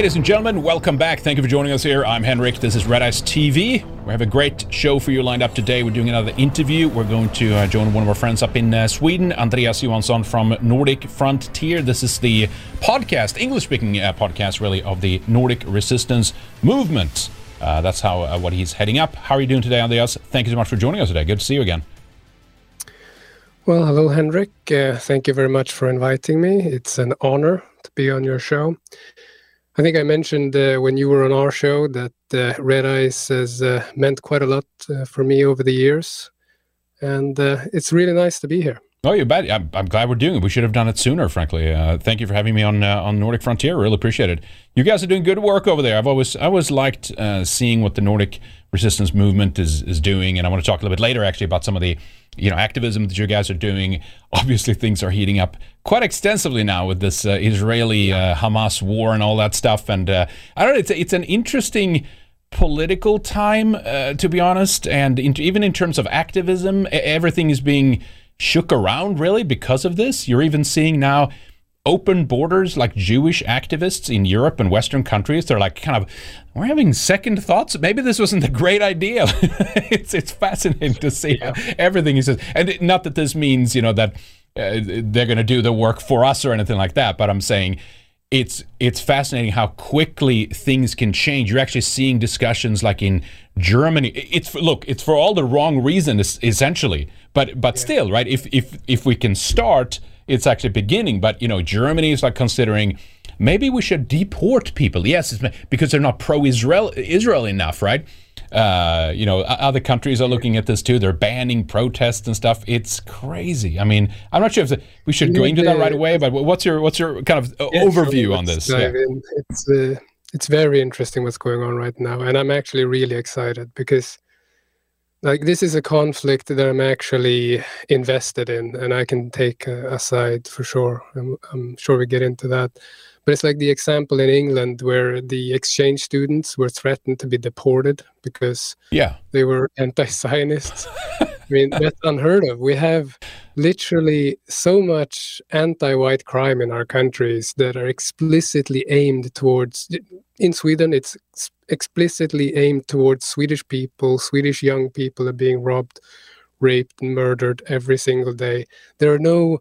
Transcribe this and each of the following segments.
Ladies and gentlemen, welcome back. Thank you for joining us here. I'm Henrik. This is Red Ice TV. We have a great show for you lined up today. We're doing another interview. We're going to uh, join one of our friends up in uh, Sweden, Andreas Johansson from Nordic Frontier. This is the podcast, English speaking uh, podcast, really, of the Nordic resistance movement. Uh, that's how uh, what he's heading up. How are you doing today, Andreas? Thank you so much for joining us today. Good to see you again. Well, hello, Henrik. Uh, thank you very much for inviting me. It's an honor to be on your show. I think I mentioned uh, when you were on our show that uh, Red Ice has uh, meant quite a lot uh, for me over the years, and uh, it's really nice to be here. Oh, you bet. I'm, I'm, glad we're doing it. We should have done it sooner, frankly. Uh, thank you for having me on on Nordic Frontier. Really appreciate it. You guys are doing good work over there. I've always I always liked seeing what the Nordic resistance movement is is doing, and I want to talk a little bit later actually about some of the you know activism that you guys are doing. Obviously, things are heating up quite extensively now with this uh, Israeli uh, Hamas war and all that stuff. And uh, I don't know, it's it's an interesting political time uh, to be honest, and in, even in terms of activism, everything is being shook around really because of this. You're even seeing now open borders like Jewish activists in Europe and Western countries. They're like kind of, we're having second thoughts. Maybe this wasn't a great idea. it's it's fascinating to see yeah. everything he says, and not that this means you know that uh, they're going to do the work for us or anything like that. But I'm saying. It's it's fascinating how quickly things can change. You're actually seeing discussions like in Germany. It's look, it's for all the wrong reasons essentially, but but yeah. still, right? If if if we can start it's actually beginning. But you know, Germany is like considering maybe we should deport people. Yes, because they're not pro-Israel Israel enough, right? Uh, you know, other countries are looking at this too. They're banning protests and stuff. It's crazy. I mean, I'm not sure if the, we should go into that right away. But what's your what's your kind of yeah, overview on this? Yeah. It's uh, it's very interesting what's going on right now, and I'm actually really excited because like this is a conflict that i'm actually invested in and i can take a, a side for sure. I'm, I'm, sure we get into that. But it's like the example in england where the exchange students were threatened to be deported because yeah. they were anti-zionists. I mean that's unheard of. We have literally so much anti-white crime in our countries that are explicitly aimed towards in sweden it's explicitly aimed towards Swedish people. Swedish young people are being robbed, raped, and murdered every single day. There are no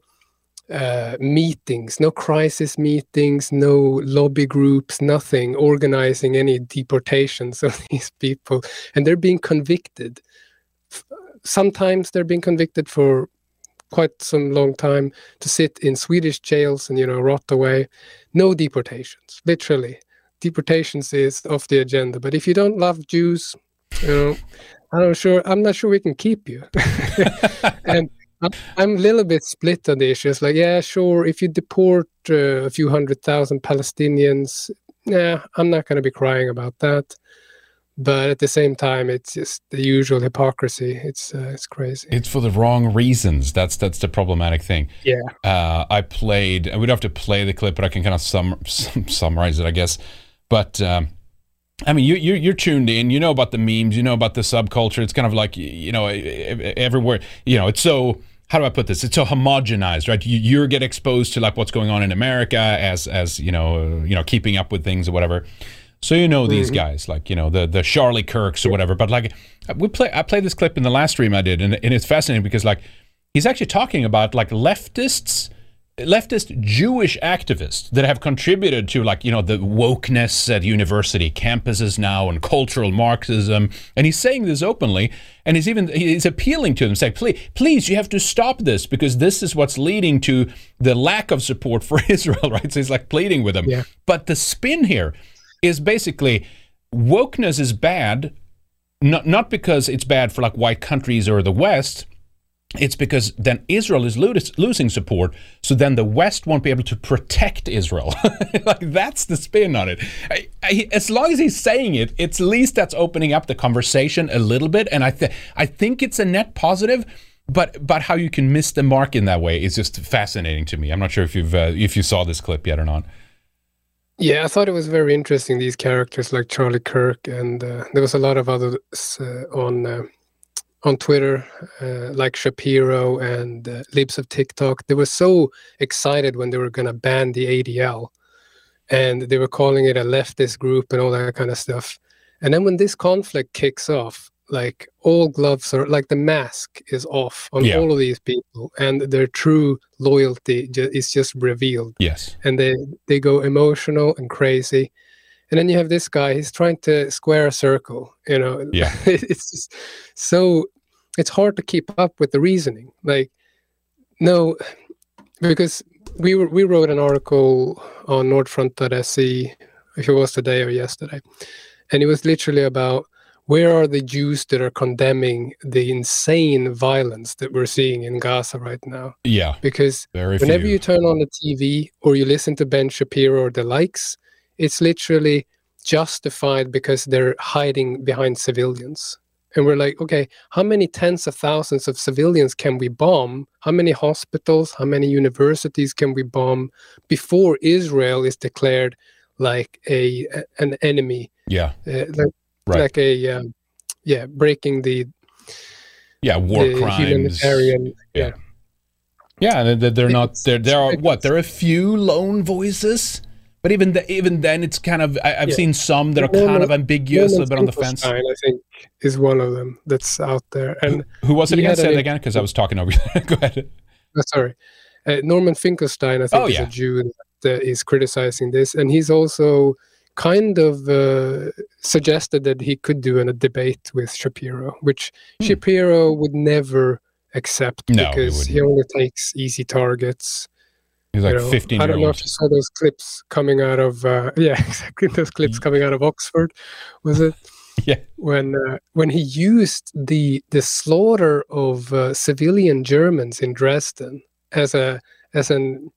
uh, meetings, no crisis meetings, no lobby groups, nothing organizing any deportations of these people. And they're being convicted. Sometimes they're being convicted for quite some long time to sit in Swedish jails and, you know, rot away. No deportations, literally deportations is off the agenda. But if you don't love Jews, you know, I'm not sure. I'm not sure we can keep you. and I'm a little bit split on the issue. It's like, yeah, sure. If you deport uh, a few hundred thousand Palestinians, yeah, I'm not going to be crying about that. But at the same time, it's just the usual hypocrisy. It's uh, it's crazy. It's for the wrong reasons. That's that's the problematic thing. Yeah. Uh, I played. We don't have to play the clip, but I can kind of sum, summarize it, I guess. But um, I mean, you, you you're tuned in. You know about the memes. You know about the subculture. It's kind of like you know everywhere. You know, it's so how do I put this? It's so homogenized, right? You, you get exposed to like what's going on in America as as you know you know keeping up with things or whatever. So you know these mm-hmm. guys, like you know the the Charlie Kirks or whatever. But like we play, I played this clip in the last stream I did, and, and it's fascinating because like he's actually talking about like leftists leftist Jewish activists that have contributed to like you know the wokeness at university campuses now and cultural Marxism, and he's saying this openly, and he's even he's appealing to them, saying, "Please, please, you have to stop this because this is what's leading to the lack of support for Israel." Right? So he's like pleading with them. Yeah. But the spin here is basically wokeness is bad, not not because it's bad for like white countries or the West it's because then Israel is losing support, so then the West won't be able to protect Israel. like that's the spin on it. I, I, as long as he's saying it, it's at least that's opening up the conversation a little bit, and I th- I think it's a net positive. But but how you can miss the mark in that way is just fascinating to me. I'm not sure if you've uh, if you saw this clip yet or not. Yeah, I thought it was very interesting. These characters like Charlie Kirk, and uh, there was a lot of others uh, on uh, on Twitter, uh, like Shapiro and uh, Libs of TikTok, they were so excited when they were going to ban the ADL. and they were calling it a leftist group and all that kind of stuff. And then when this conflict kicks off, like all gloves are like the mask is off on Yeah. all of these people, and their true loyalty ju- is just revealed Yes. and they they go emotional and crazy and then you have this guy he's trying to square a circle you know Yeah. it's just so it's hard to keep up with the reasoning like no because we were, we wrote an article on nordfront.se if it was today or yesterday and it was literally about where are the Jews that are condemning the insane violence that we're seeing in Gaza right now? Yeah. Because whenever you turn on the TV or you listen to Ben Shapiro or the likes, it's literally justified because they're hiding behind civilians. And we're like, okay, how many tens of thousands of civilians can we bomb? How many hospitals, how many universities can we bomb before Israel is declared like a an enemy, yeah. uh, like, Right. like a um, yeah, breaking the, Yeah. War the crimes. humanitarian. Yeah. Yeah, and they're, they're not. There, there are what? There are a few lone voices, but even the, even then, it's kind of. I, I've Yeah. seen some that are kind of ambiguous, a bit on the fence. I think, is one of them that's out there. And Who was it again? Say it again, because I was talking over you. Go ahead. uh, sorry, uh, Norman Finkelstein, I think, Oh, is a Jew that is criticizing this, and he's also kind of uh, suggested that he could do in a debate with Shapiro, which Hmm. Shapiro would never accept No, he because he, only takes easy targets. He's you like know. 15 I don't know old. if you saw those clips coming out of uh, yeah, exactly those clips coming out of Oxford, was it? Yeah. when uh, when he used the the slaughter of uh, civilian Germans in Dresden as a as an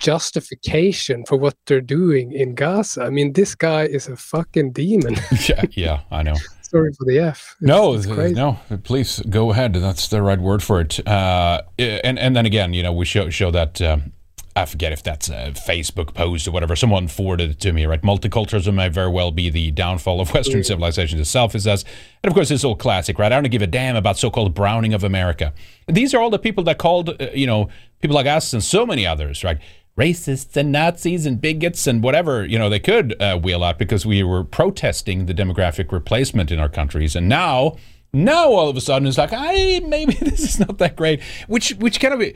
justification for what they're doing in Gaza. I mean, this guy is a fucking demon. yeah, yeah, I know. Sorry for the F. It's- no, it's no. Please go ahead. That's the right word for it. Uh, and and then again, you know, we show show that. Um, I forget if that's a Facebook post or whatever. Someone forwarded it to me, right? Multiculturalism may very well be the downfall of Western civilization itself, it says. And of course, it's all classic, right? I don't give a damn about so called browning of America. These are all the people that called, uh, you know, people like us and so many others, right? Racists and Nazis and bigots and whatever, you know, they could uh, wheel out because we were protesting the demographic replacement in our countries. And now, now all of a sudden it's like, I maybe this is not that great, which, which kind of,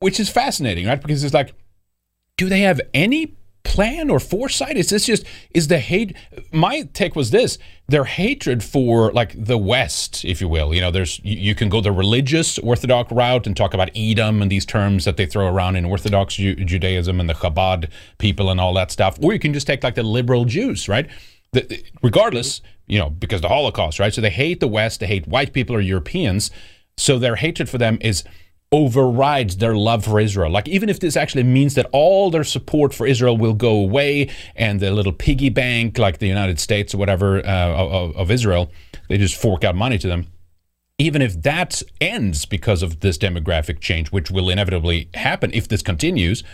which is fascinating, right? Because it's like, do they have any plan or foresight? Is this just is the hate? My take was this: their hatred for like the West, if you will. You know, there's you, you can go the religious Orthodox route and talk about Edom and these terms that they throw around in Orthodox Ju- Judaism and the Chabad people and all that stuff, or you can just take like the liberal Jews, right? The, regardless, you know, because the Holocaust, right? So they hate the West, they hate white people or Europeans. So their hatred for them is overrides their love for Israel. Like, even if this actually means that all their support for Israel will go away and the little piggy bank, like the United States or whatever, uh, of, of Israel, they just fork out money to them. Even if that ends because of this demographic change, which will inevitably happen if this continues,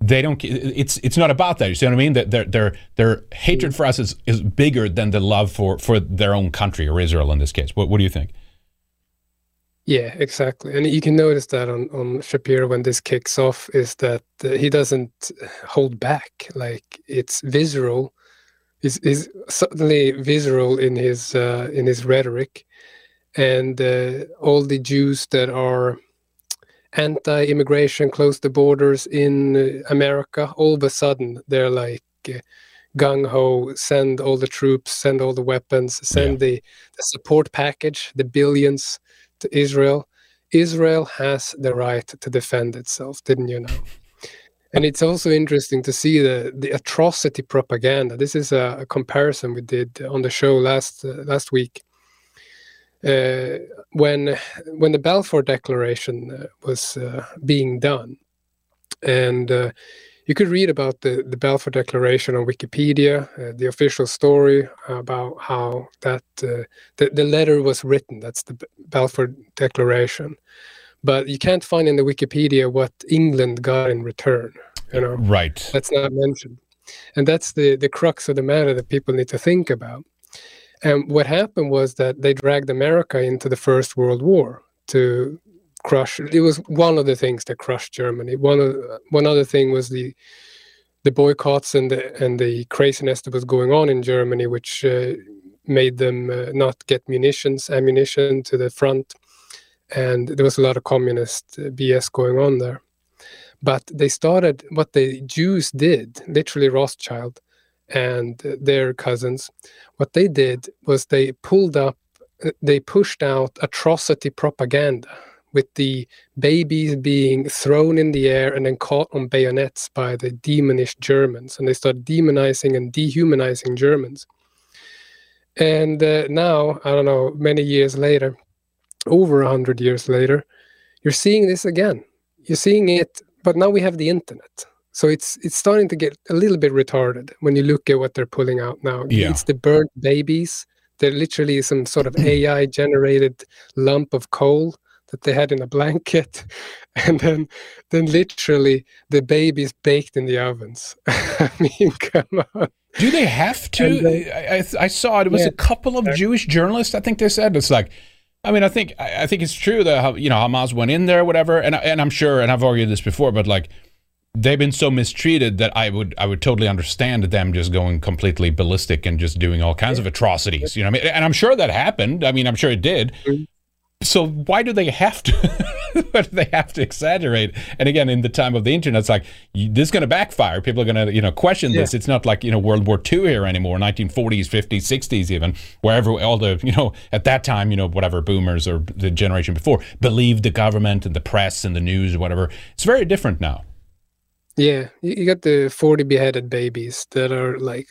they don't. It's it's not about that. You see what I mean? That their their their hatred for us is, is bigger than the love for for their own country or Israel in this case. What what do you think? Yeah, exactly. And you can notice that on, on Shapiro when this kicks off is that uh, he doesn't hold back. Like it's visceral. Is is suddenly visceral in his uh, in his rhetoric, and uh, all the Jews that are anti-immigration, close the borders in America, all of a sudden they're like uh, gung ho, send all the troops, send all the weapons, send the, the support package, the billions to Israel. Israel has the right to defend itself, didn't you know? And it's also interesting to see the, the atrocity propaganda. This is a, a comparison we did on the show last uh, last week. Uh, when when the Balfour Declaration uh, was uh, being done, and uh, you could read about the, the Balfour Declaration on Wikipedia, uh, the official story about how that uh, the, the letter was written. That's the Balfour Declaration. But you can't find in the Wikipedia what England got in return. You know, Right. that's not mentioned. And that's the, the crux of the matter that people need to think about. And what happened was that they dragged America into the First World War to crush. It was one of the things that crushed Germany. One of one other thing was the the boycotts and the and the craziness that was going on in Germany, which uh, made them uh, not get munitions, ammunition to the front, and there was a lot of communist uh, BS going on there. But they started what the Jews did, literally Rothschild and their cousins. What they did was they pulled up, uh, they pushed out atrocity propaganda with the babies being thrown in the air and then caught on bayonets by the demonish Germans. And they start demonizing and dehumanizing Germans. And uh, now, I don't know, many years later, over a hundred years later, you're seeing this again. You're seeing it, but now we have the internet. So it's it's starting to get a little bit retarded when you look at what they're pulling out now. Yeah. It's the burnt babies. They're literally some sort of AI generated lump of coal that they had in a blanket. And then then literally the babies baked in the ovens. I mean come on. Do they have to? Then, I, I, saw it. It was yeah, a couple of jewish journalists i think they said. It's like I mean, I think I think it's true that you know Hamas went in there, whatever, and and I'm sure, and I've argued this before, but like they've been so mistreated that I would I would totally understand them just going completely ballistic and just doing all kinds of atrocities. You know, I mean, and I'm sure that happened. I mean, I'm sure it did. Mm-hmm. So why do they have to why do they have to exaggerate? And again in the time of the internet it's like this is going to backfire. People are going to you know question yeah. this it's not like you know world war ii here anymore 1940s 50s 60s even wherever all the you know at that time you know whatever boomers or the generation before believed the government and the press and the news or whatever. It's very different now. Yeah you got the 40 beheaded babies that are like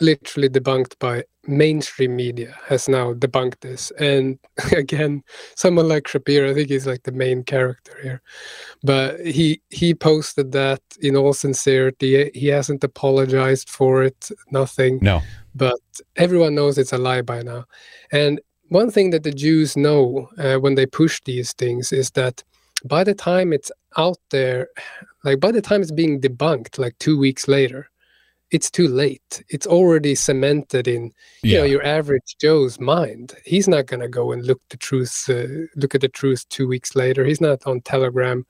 literally debunked by mainstream media has now debunked this. And again someone like shapiro i think he's like the main character here. But he he posted that in all sincerity he hasn't apologized for it nothing. No. But everyone knows it's a lie by now. And one thing that the jews know uh, when they push these things is that by the time it's out there like by the time it's being debunked like two weeks later it's too late. It's already cemented in you yeah. know your average Joe's mind. He's not gonna go and look the truth, uh, look at the truth two weeks later. He's not on Telegram,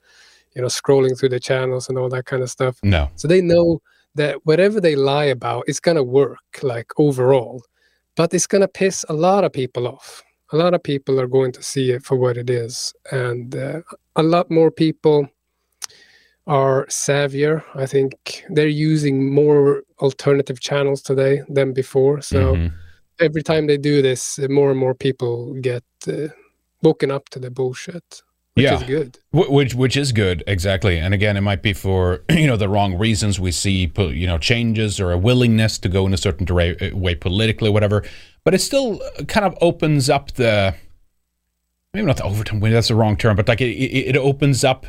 you know, scrolling through the channels and all that kind of stuff. No. So they know that whatever they lie about, it's gonna work like overall, but it's gonna piss a lot of people off. A lot of people are going to see it for what it is, and uh, a lot more people are savvier. I think they're using more alternative channels today than before. So mm-hmm. every time they do this, more and more people get uh, woken up to the bullshit. Which yeah. is good. Which which is good, exactly. And again, it might be for you know the wrong reasons. We see you know changes or a willingness to go in a certain uh, way politically, or whatever. But it still kind of opens up the maybe not the Overton. Window that's the wrong term, but like it, it, it opens up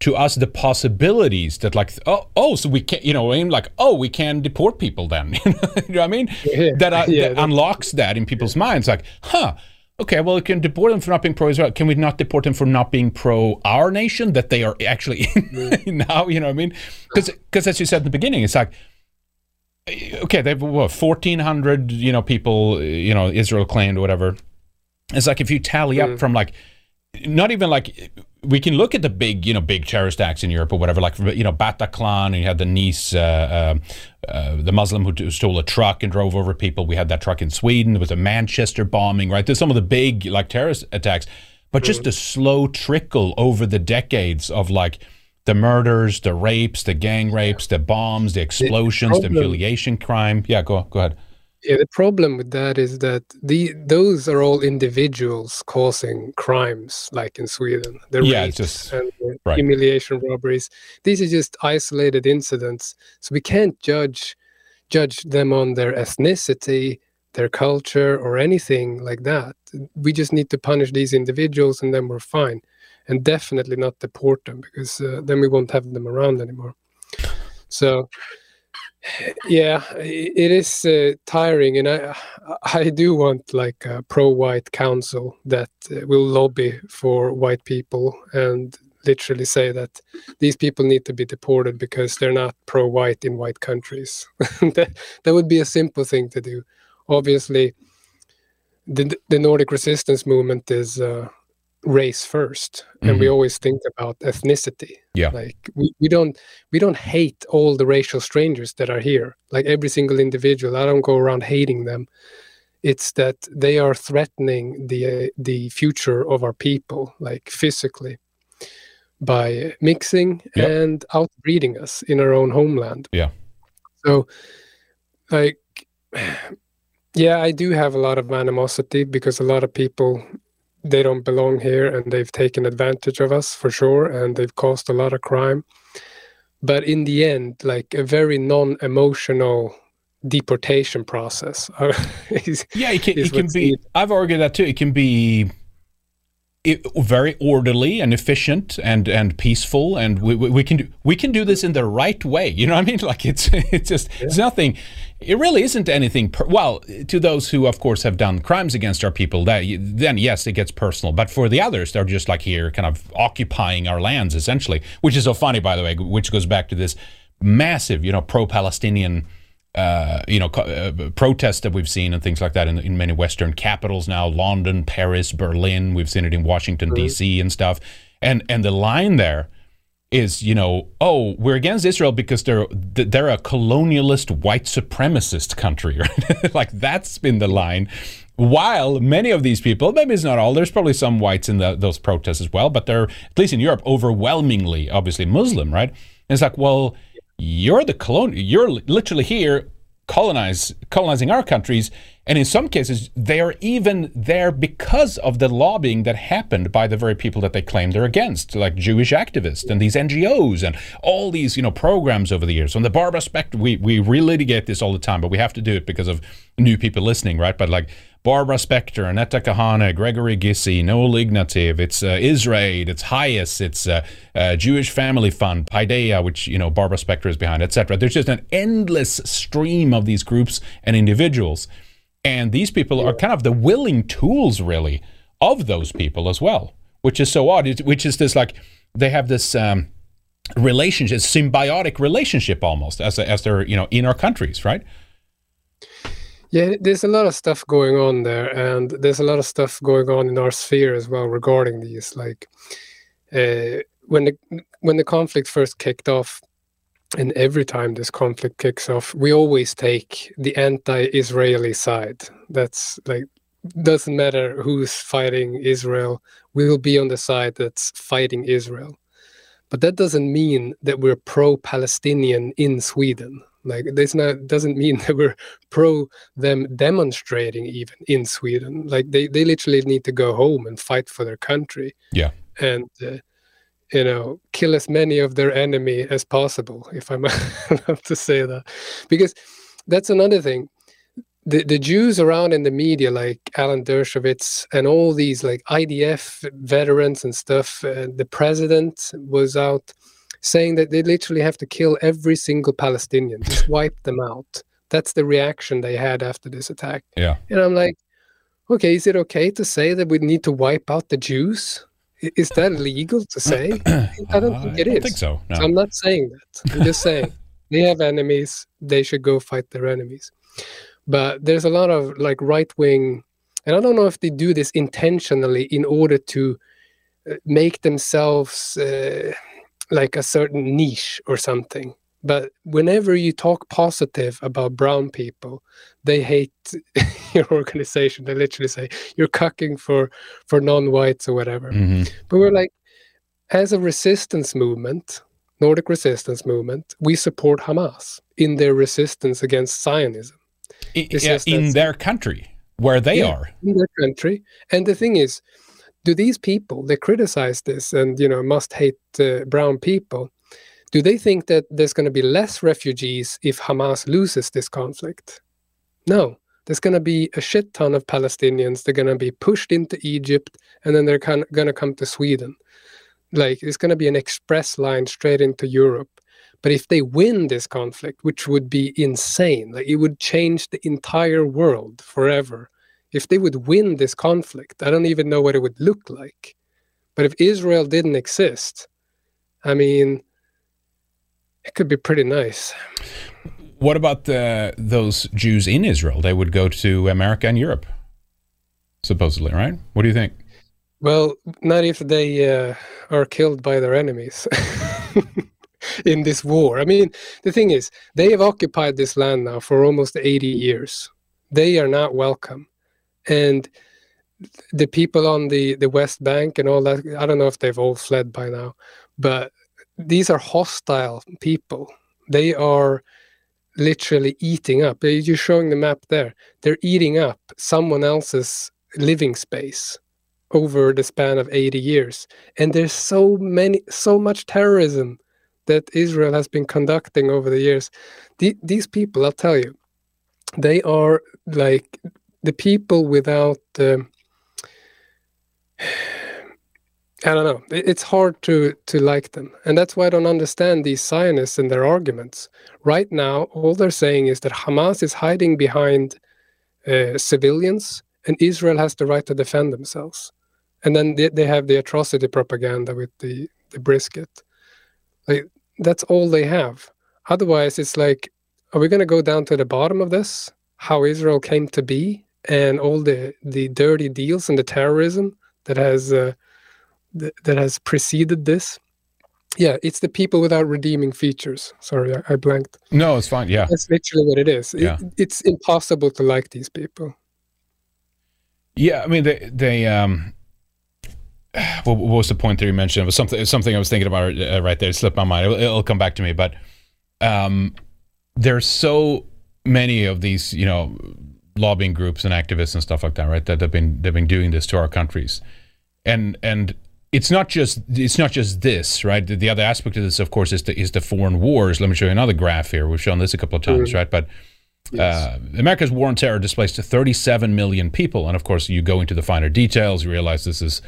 to us the possibilities that like oh oh so we can you know I mean like oh we can deport people then you know what I mean yeah. that, uh, yeah, that unlocks that in people's minds like huh okay well we can deport them for not being pro Israel can we not deport them for not being pro our nation that they are actually mm. now you know what I mean because because as you said in the beginning it's like okay they've what 1400 you know people you know Israel claimed or whatever it's like if you tally up mm. from like not even like we can look at the big, you know, big terrorist acts in Europe or whatever, like you know, Bataclan. And you had the Nice, uh, uh, uh, the Muslim who stole a truck and drove over people. We had that truck in Sweden. There was a Manchester bombing. Right, there's some of the big like terrorist attacks, but just the slow trickle over the decades of like the murders, the rapes, the gang rapes, the bombs, the explosions, the, the affiliation crime. Yeah, go go ahead. Yeah, the problem with that is that the those are all individuals causing crimes, like in Sweden, the yeah, just, and the right. humiliation robberies. These are just isolated incidents, so we can't judge judge them on their ethnicity, their culture, or anything like that. We just need to punish these individuals, and then we're fine, and definitely not deport them because uh, then we won't have them around anymore. So yeah it is uh, tiring and i i do want like a pro-white council that uh, will lobby for white people and literally say that these people need to be deported because they're not pro-white in white countries. That, that would be a simple thing to do. Obviously the, the nordic resistance movement is uh, race 1st and mm-hmm. we always think about ethnicity. Yeah. Like we, we don't we don't hate all the racial strangers that are here. Like every single individual i don't go around hating them. It's that they are threatening the uh, the future of our people like physically by mixing yep. and outbreeding us in our own homeland. Yeah. So like yeah i do have a lot of animosity because a lot of people they don't belong here and they've taken advantage of us for sure and they've caused a lot of crime. But in the end like a very non-emotional deportation process uh, is, yeah it can, it can be needed. i've argued that too. It can be it, very orderly and efficient and and peaceful and we, we, we, can do we can do this in the right way. You know what i mean? Like it's it's just yeah. it's nothing it really isn't anything per, well to those who of course have done crimes against our people that then yes it gets personal but for the others they're just like here kind of occupying our lands essentially which is so funny by the way which goes back to this massive you know pro-palestinian uh, you know, uh, protests that we've seen and things like that in, in many Western capitals now, London, Paris, Berlin. We've seen it in Washington mm-hmm. D.C. and stuff. And and the line there is, you know, oh, we're against Israel because they're they're a colonialist white supremacist country, right? like that's been the line. While many of these people, maybe it's not all, there's probably some whites in the, those protests as well, but they're at least in Europe overwhelmingly, obviously Muslim, right? And it's like, well, you're the colon, you're literally here colonize colonizing our countries and in some cases they are even there because of the lobbying that happened by the very people that they claim they're against like jewish activists and these ngos and all these you know programs over the years. On the Barbara Spectre we, we relitigate this all the time but we have to do it because of new people listening right? But like Barbara Spectre, Annetta Kahane, Gregory Gysi, Noel Ignatiev, it's uh, Israel, it's HIAS, it's uh, uh, Jewish Family Fund, Paideia, which you know Barbara Spectre is behind, etc. There's just an endless stream of these groups and individuals, and these people are kind of the willing tools, really, of those people as well, which is so odd. Which is this like they have this. Um, relationship symbiotic relationship almost as, as they're you know in our countries right yeah, there's a lot of stuff going on there, and there's a lot of stuff going on in our sphere as well regarding these. Like uh, when the when the conflict first kicked off, and every time this conflict kicks off, we always take the anti-Israeli side. That's like doesn't matter who's fighting Israel, we will be on the side that's fighting Israel. But that doesn't mean that we're pro-Palestinian in Sweden. Like this not doesn't mean that we're pro them demonstrating even in Sweden. Like they they literally need to go home and fight for their country. Yeah. And uh, you know kill as many of their enemy as possible if i'm allowed to say that because that's another thing the, the jews around in the media like alan dershowitz and all these like idf veterans and stuff uh, the president was out saying that they literally have to kill every single Palestinian, just wipe them out. That's the reaction they had after this attack. Yeah. And I'm like, okay, is it okay to say that we need to wipe out the Jews? Is that legal to say? I don't think it I is. think so. No. so. I'm not saying that. I'm just saying they have enemies. They should go fight their enemies. But there's a lot of like right wing, and I don't know if they do this intentionally in order to uh, make themselves. Uh, like a certain niche or something but whenever you talk positive about brown people they hate your organization. They literally say you're cucking for for non-whites or whatever. Mm-hmm. but we're like as a resistance movement nordic resistance movement we support hamas in their resistance against zionism. Yeah, in their country where they yeah, are. in their country. And the thing is do these people they criticize this and you know must hate uh, brown people do they think that there's going to be less refugees if hamas loses this conflict? No. There's going to be a shit ton of palestinians they're going to be pushed into egypt and then they're going to come to sweden. Like it's going to be an express line straight into europe. But if they win this conflict which would be insane like it would change the entire world forever. If they would win this conflict, I don't even know what it would look like. But if Israel didn't exist, I mean, it could be pretty nice. What about the, those Jews in Israel? They would go to America and Europe, supposedly, right? What do you think? Well, not if they uh, are killed by their enemies in this war. I mean, the thing is, they have occupied this land now for almost 80 years. They are not welcome. And the people on the, the West Bank and all that, I don't know if they've all fled by now, but these are hostile people. They are literally eating up. You're showing the map there. They're eating up someone else's living space over the span of 80 years. And there's so many, so much terrorism that Israel has been conducting over the years. The, these people, I'll tell you, they are like the people without. Um, I don't know. It's hard to to like them, and that's why I don't understand these Zionists and their arguments. Right now, all they're saying is that Hamas is hiding behind uh, civilians, and Israel has the right to defend themselves. And then they, they have the atrocity propaganda with the the brisket. Like that's all they have. Otherwise, it's like, are we going to go down to the bottom of this? How Israel came to be, and all the the dirty deals and the terrorism that has. Uh, that has preceded this. Yeah, it's the people without redeeming features. Sorry, I, I blanked. No, it's fine. Yeah, that's literally what it is. Yeah. It, it's impossible to like these people. Yeah, I mean they they um. What, what was the point that you mentioned? It was something something I was thinking about uh, right there. It slipped my mind. It'll, it'll come back to me, but um, there's so many of these, you know, lobbying groups and activists and stuff like that, right? That have been they've been doing this to our countries, and and it's not just it's not just this, right? The, the, other aspect of this, of course, is the is the foreign wars. Let me show you another graph here. We've shown this a couple of times, right? But yes. uh, America's war on terror displaced 37 million people, and of course, you go into the finer details, you realize this is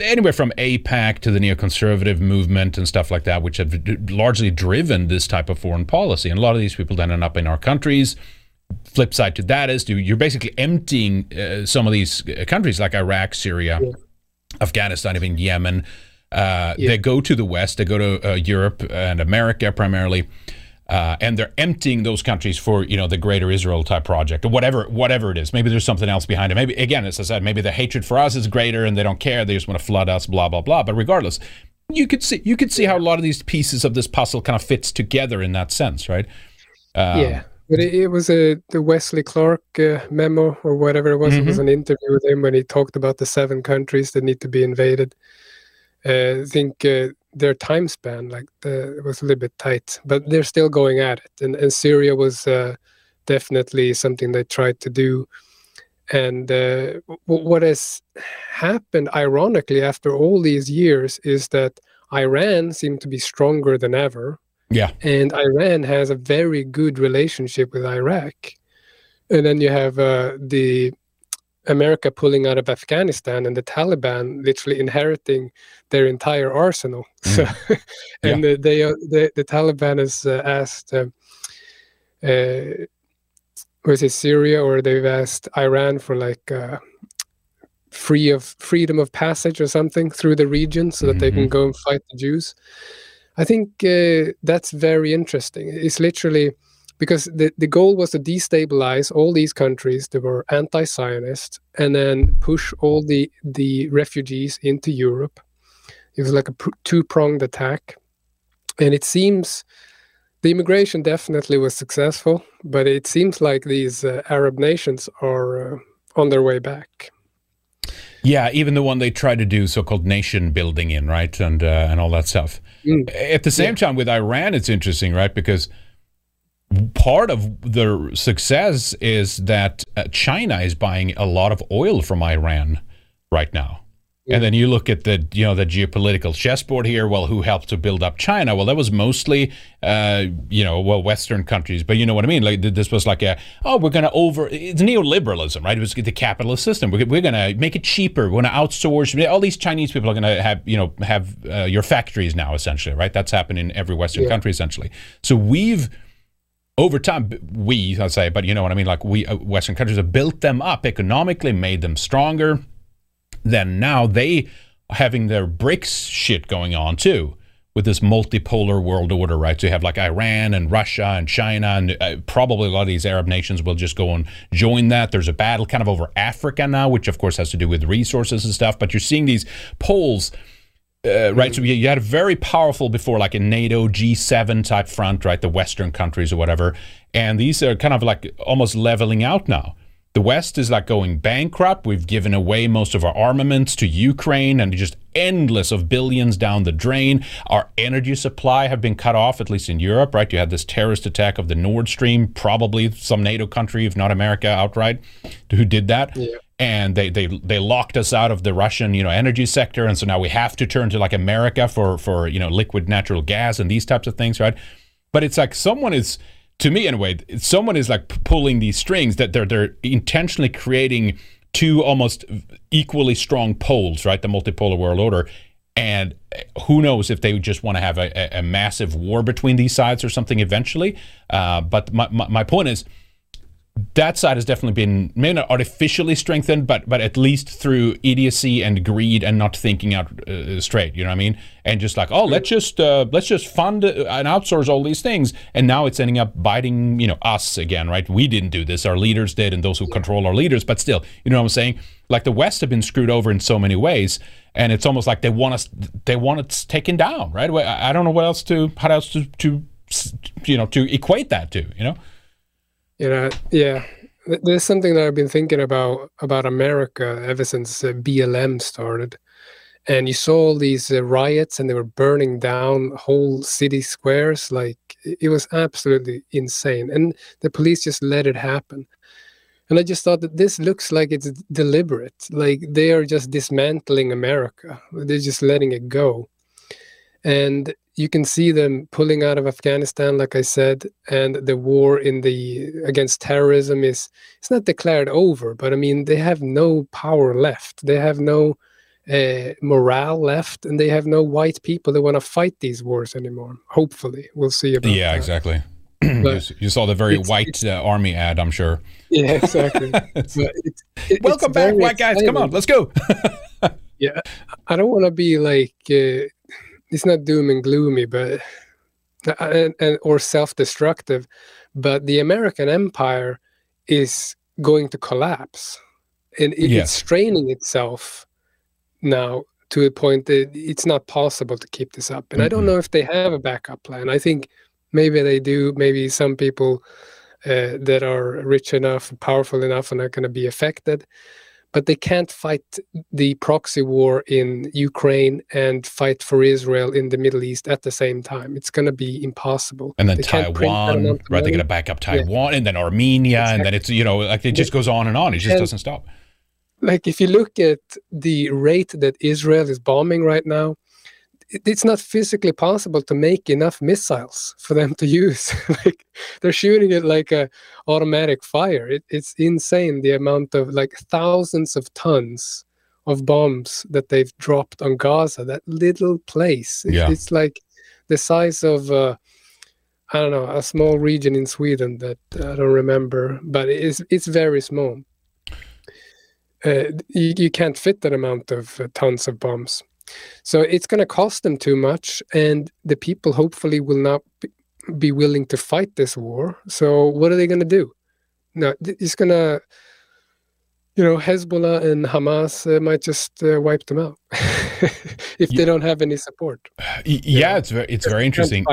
anywhere from AIPAC to the neoconservative movement and stuff like that, which have largely driven this type of foreign policy. And a lot of these people then end up in our countries. Flip side to that is you're basically emptying uh, some of these uh, countries like Iraq, Syria. Yeah Afghanistan, even Yemen. Uh, yeah. They go to the West, they go to uh, Europe and America primarily, uh, and they're emptying those countries for you know the Greater Israel type project or whatever whatever it is. Maybe there's something else behind it. Maybe again, as I said, maybe the hatred for us is greater and they don't care. They just want to flood us. Blah blah blah. But regardless, you could see you could see how a lot of these pieces of this puzzle kind of fits together in that sense, right? Um, yeah. But it, it, was a the Wesley Clark uh, memo or whatever it was. Mm-hmm. It was mm-hmm. an interview with him when he talked about the seven countries that need to be invaded. Uh, I think uh, their time span, like the, was a little bit tight, but they're still going at it. And, and Syria was uh, definitely something they tried to do. And uh, what has happened, ironically, after all these years, is that Iran seemed to be stronger than ever yeah. And Iran has a very good relationship with Iraq. And then you have uh, the America pulling out of Afghanistan and the Taliban literally inheriting their entire arsenal. Mm. So, and yeah. the, they, uh, the, the Taliban has uh, asked, uh, uh, was it Syria or they've asked Iran for like uh, free of freedom of passage or something through the region so that mm-hmm. they can mm-hmm. go and fight the Jews. I think uh, that's very interesting. It's literally because the, the goal was to destabilize all these countries that were anti-Zionist and then push all the the refugees into Europe. It was like a two-pronged attack, and it seems the immigration definitely was successful, but it seems like these uh, Arab nations are uh, on their way back. Yeah, even the one they tried to do so-called nation building in, right, and uh, and all that stuff. Mm. At the same yeah. time, with Iran, it's interesting, right, because part of the success is that uh, China is buying a lot of oil from Iran right now. And then you look at the you know the geopolitical chessboard here. Well, who helped to build up China? Well, that was mostly uh, you know well Western countries, but you know what I mean. Like this was like a oh we're going to over it's neoliberalism, right? It was the capitalist system. We're, we're going to make it cheaper. We're going to outsource. All these Chinese people are going to have you know have uh, your factories now essentially, right? That's happened in every Western yeah. country essentially. So we've over time, we, I say, but you know what I mean? Like we, uh, Western countries have built them up economically, made them stronger, then now they having their BRICS shit going on too, with this multipolar world order, right? So you have like Iran and Russia and China, and uh, probably a lot of these Arab nations will just go and join that. There's a battle kind of over Africa now, which of course has to do with resources and stuff. But you're seeing these poles. Uh, right, so you, had a very powerful before, like a NATO G7 type front, right? The Western countries or whatever, and these are kind of like almost leveling out now. The West is like going bankrupt. We've given away most of our armaments to Ukraine and just endless of billions down the drain. Our energy supply have been cut off, at least in Europe, right? You had this terrorist attack of the Nord Stream, probably some NATO country, if not America outright, who did that. Yeah. And they, they they locked us out of the Russian, you know, energy sector. And so now we have to turn to like America for for, you know, liquid natural gas and these types of things, right? But it's like someone is to me anyway, someone is like pulling these strings that they're they're intentionally creating two almost equally strong poles, right? The multipolar world order. And who knows if they just want to have a, a massive war between these sides or something eventually. Uh, but my, my, my point is, that side has definitely been maybe not artificially strengthened, but but at least through idiocy and greed and not thinking out uh, straight. You know what I mean? And just like, oh, let's just uh, let's just fund and outsource all these things, and now it's ending up biting you know us again, right? We didn't do this; our leaders did, and those who control our leaders. But still, you know what I'm saying? Like the West have been screwed over in so many ways, and it's almost like they want us they want us taken down, right? I don't know what else to how else to to you know to equate that to, you know. You know, yeah. There's something that I've been thinking about about America ever since uh, BLM started, and you saw all these uh, riots, and they were burning down whole city squares. Like it was absolutely insane, and the police just let it happen. And I just thought that this looks like it's deliberate. Like they are just dismantling America. They're just letting it go. And you can see them pulling out of Afghanistan, like I said, and the war in the against terrorism is it's not declared over, but I mean they have no power left. They have no uh, morale left, and they have no white people that want to fight these wars anymore. Hopefully, we'll see about. Yeah, that. exactly. you, you saw the very it's, white it's, uh, army ad, I'm sure. Yeah, exactly. it's, it, Welcome back, white guys. Come on, let's go. yeah, I don't want to be like. Uh, it's not doom and gloomy, but uh, and, and or self-destructive, but the American empire is going to collapse, and it, yeah. it's straining itself now to a point that it's not possible to keep this up. And mm-hmm. I don't know if they have a backup plan. I think maybe they do. Maybe some people uh, that are rich enough, powerful enough, are not going to be affected but they can't fight the proxy war in Ukraine and fight for Israel in the Middle East at the same time. It's going to be impossible. And then they Taiwan, right? They're going to back up Taiwan, yeah. and then Armenia, exactly. and then it's you know like it just goes on and on. It just and, doesn't stop. Like if you look at the rate that Israel is bombing right now, it's not physically possible to make enough missiles for them to use. like they're shooting it like a automatic fire. It, it's insane the amount of like thousands of tons of bombs that they've dropped on Gaza. That little place. It, yeah. It's like the size of uh, I don't know a small region in Sweden that I don't remember, but it's it's very small. Uh, you, you can't fit that amount of uh, tons of bombs so it's going to cost them too much, and the people hopefully will not be willing to fight this war. So what are they going to do? No, it's going to, you know, Hezbollah and Hamas uh, might just uh, wipe them out if they don't have any support. Yeah, yeah. it's very, it's very interesting.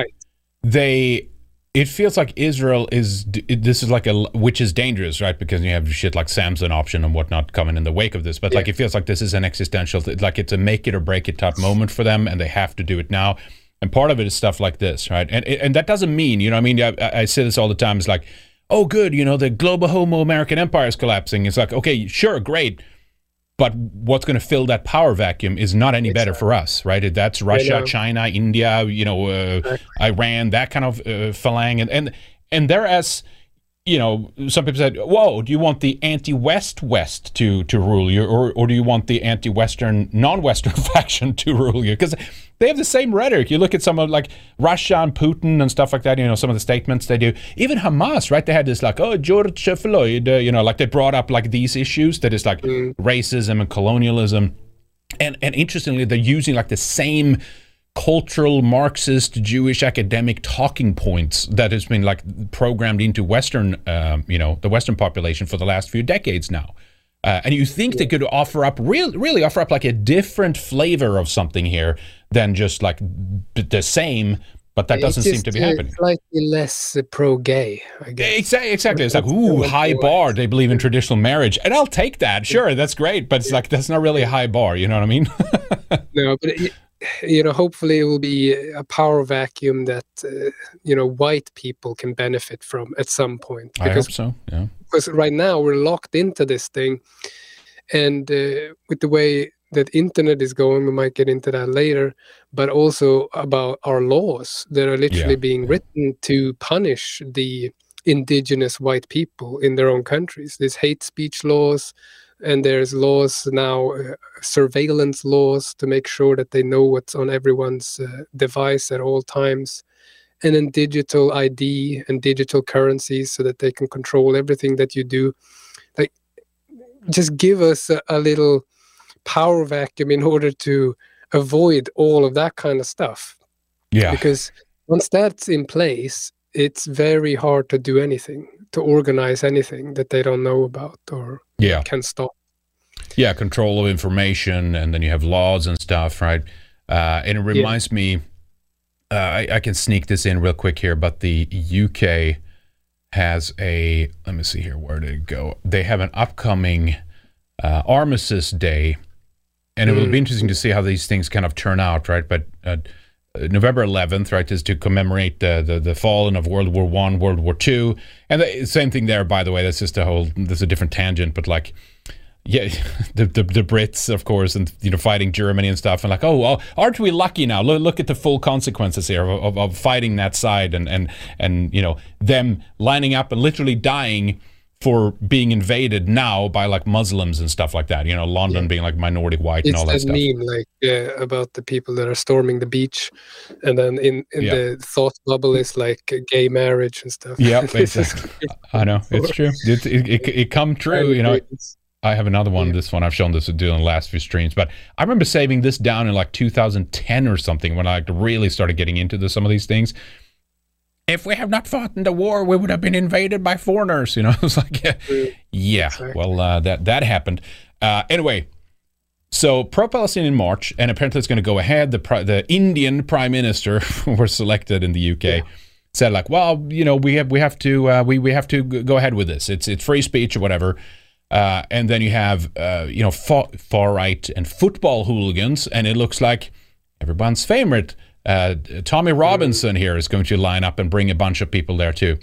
They it feels like Israel is this is like a which is dangerous, right? Because you have shit like Samson option and whatnot coming in the wake of this. But yeah. like it feels like this is an existential, like it's a make it or break it type moment for them, and they have to do it now. And part of it is stuff like this, right? And and that doesn't mean, you know, I mean, I, I say this all the time. It's like, oh, good, you know, the global Homo American empire is collapsing. It's like, okay, sure, great but what's going to fill that power vacuum is not any better for us, right? That's Russia, China, India, you know, uh. Iran, that kind of uh, phalang, and and and they're as you know, some people said, "Whoa, do you want the anti-West West to to rule you, or or do you want the anti-Western non-Western faction to rule you?" Because they have the same rhetoric. You look at some of like Russia and Putin and stuff like that. You know, some of the statements they do. Even Hamas, right? They had this like, "Oh, George Floyd," uh, you know, like they brought up like these issues that is like mm. racism and colonialism, and and interestingly, they're using like the same cultural Marxist Jewish academic talking points that has been like programmed into Western, um, you know, the Western population for the last few decades now. Uh, and you think they could offer up real, really offer up like a different flavor of something here than just like the same but that doesn't seem to be happening. Slightly less uh, pro-gay, I guess. Exactly. Exactly. It's like, ooh, high bar. They believe in traditional marriage, and I'll take that. Sure, that's great, but it's like that's not really a high bar. You know what I mean? no, but it, you know, hopefully, it will be a power vacuum that uh, you know white people can benefit from at some point. Because, I hope so. Yeah. Because right now we're locked into this thing, and uh, with the way that internet is going we might get into that later but also about our laws that are literally yeah. being written to punish the indigenous white people in their own countries there's hate speech laws and there's laws now uh, surveillance laws to make sure that they know what's on everyone's uh, device at all times and then digital id and digital currencies so that they can control everything that you do like just give us a, a little power vacuum in order to avoid all of that kind of stuff. Yeah. Because once that's in place, it's very hard to do anything, to organize anything that they don't know about or yeah. can stop. Yeah, control of information, and then you have laws and stuff, right? Uh, and it reminds yeah. me, uh, I, I, can sneak this in real quick here, but the UK has a, let me see here, where did it go? They have an upcoming uh, Armistice Day and it will be mm. interesting to see how these things kind of turn out, right? But uh, November 11th, right, is to commemorate the, the, the falling of World War One, World War Two, and the same thing there. By the way, that's just a whole. That's a different tangent, but like, yeah, the, the, the Brits, of course, and you know, fighting Germany and stuff, and like, oh, well, aren't we lucky now? Look, look at the full consequences here of, of, of fighting that side, and and and you know them lining up and literally dying for being invaded now by like Muslims and stuff like that. You know, London yeah. being like minority white it's and all that, stuff. It's meme like uh, about the people that are storming the beach, and then in, in yeah. the thought bubble is like gay marriage and stuff. Yeah, exactly. I know it's true. It it, it, it come true. You know. I have another one. Yeah. This one I've shown this doing the last few streams, but I remember saving this down in like 2010 or something when I like really started getting into the, some of these things if we have not fought in the war, we would have been invaded by foreigners. You know, it's like, yeah, yeah. Well, uh, that that happened. Uh, anyway, so pro-Palestinian march, and apparently it's going to go ahead. The the Indian prime minister was selected in the UK. Yeah. Said like, well, you know, we have we have to uh, we we have to go ahead with this. It's it's free speech or whatever. Uh, and then you have uh, you know far, far right and football hooligans, and it looks like everyone's favorite uh, Tommy Robinson here is going to line up and bring a bunch of people there too.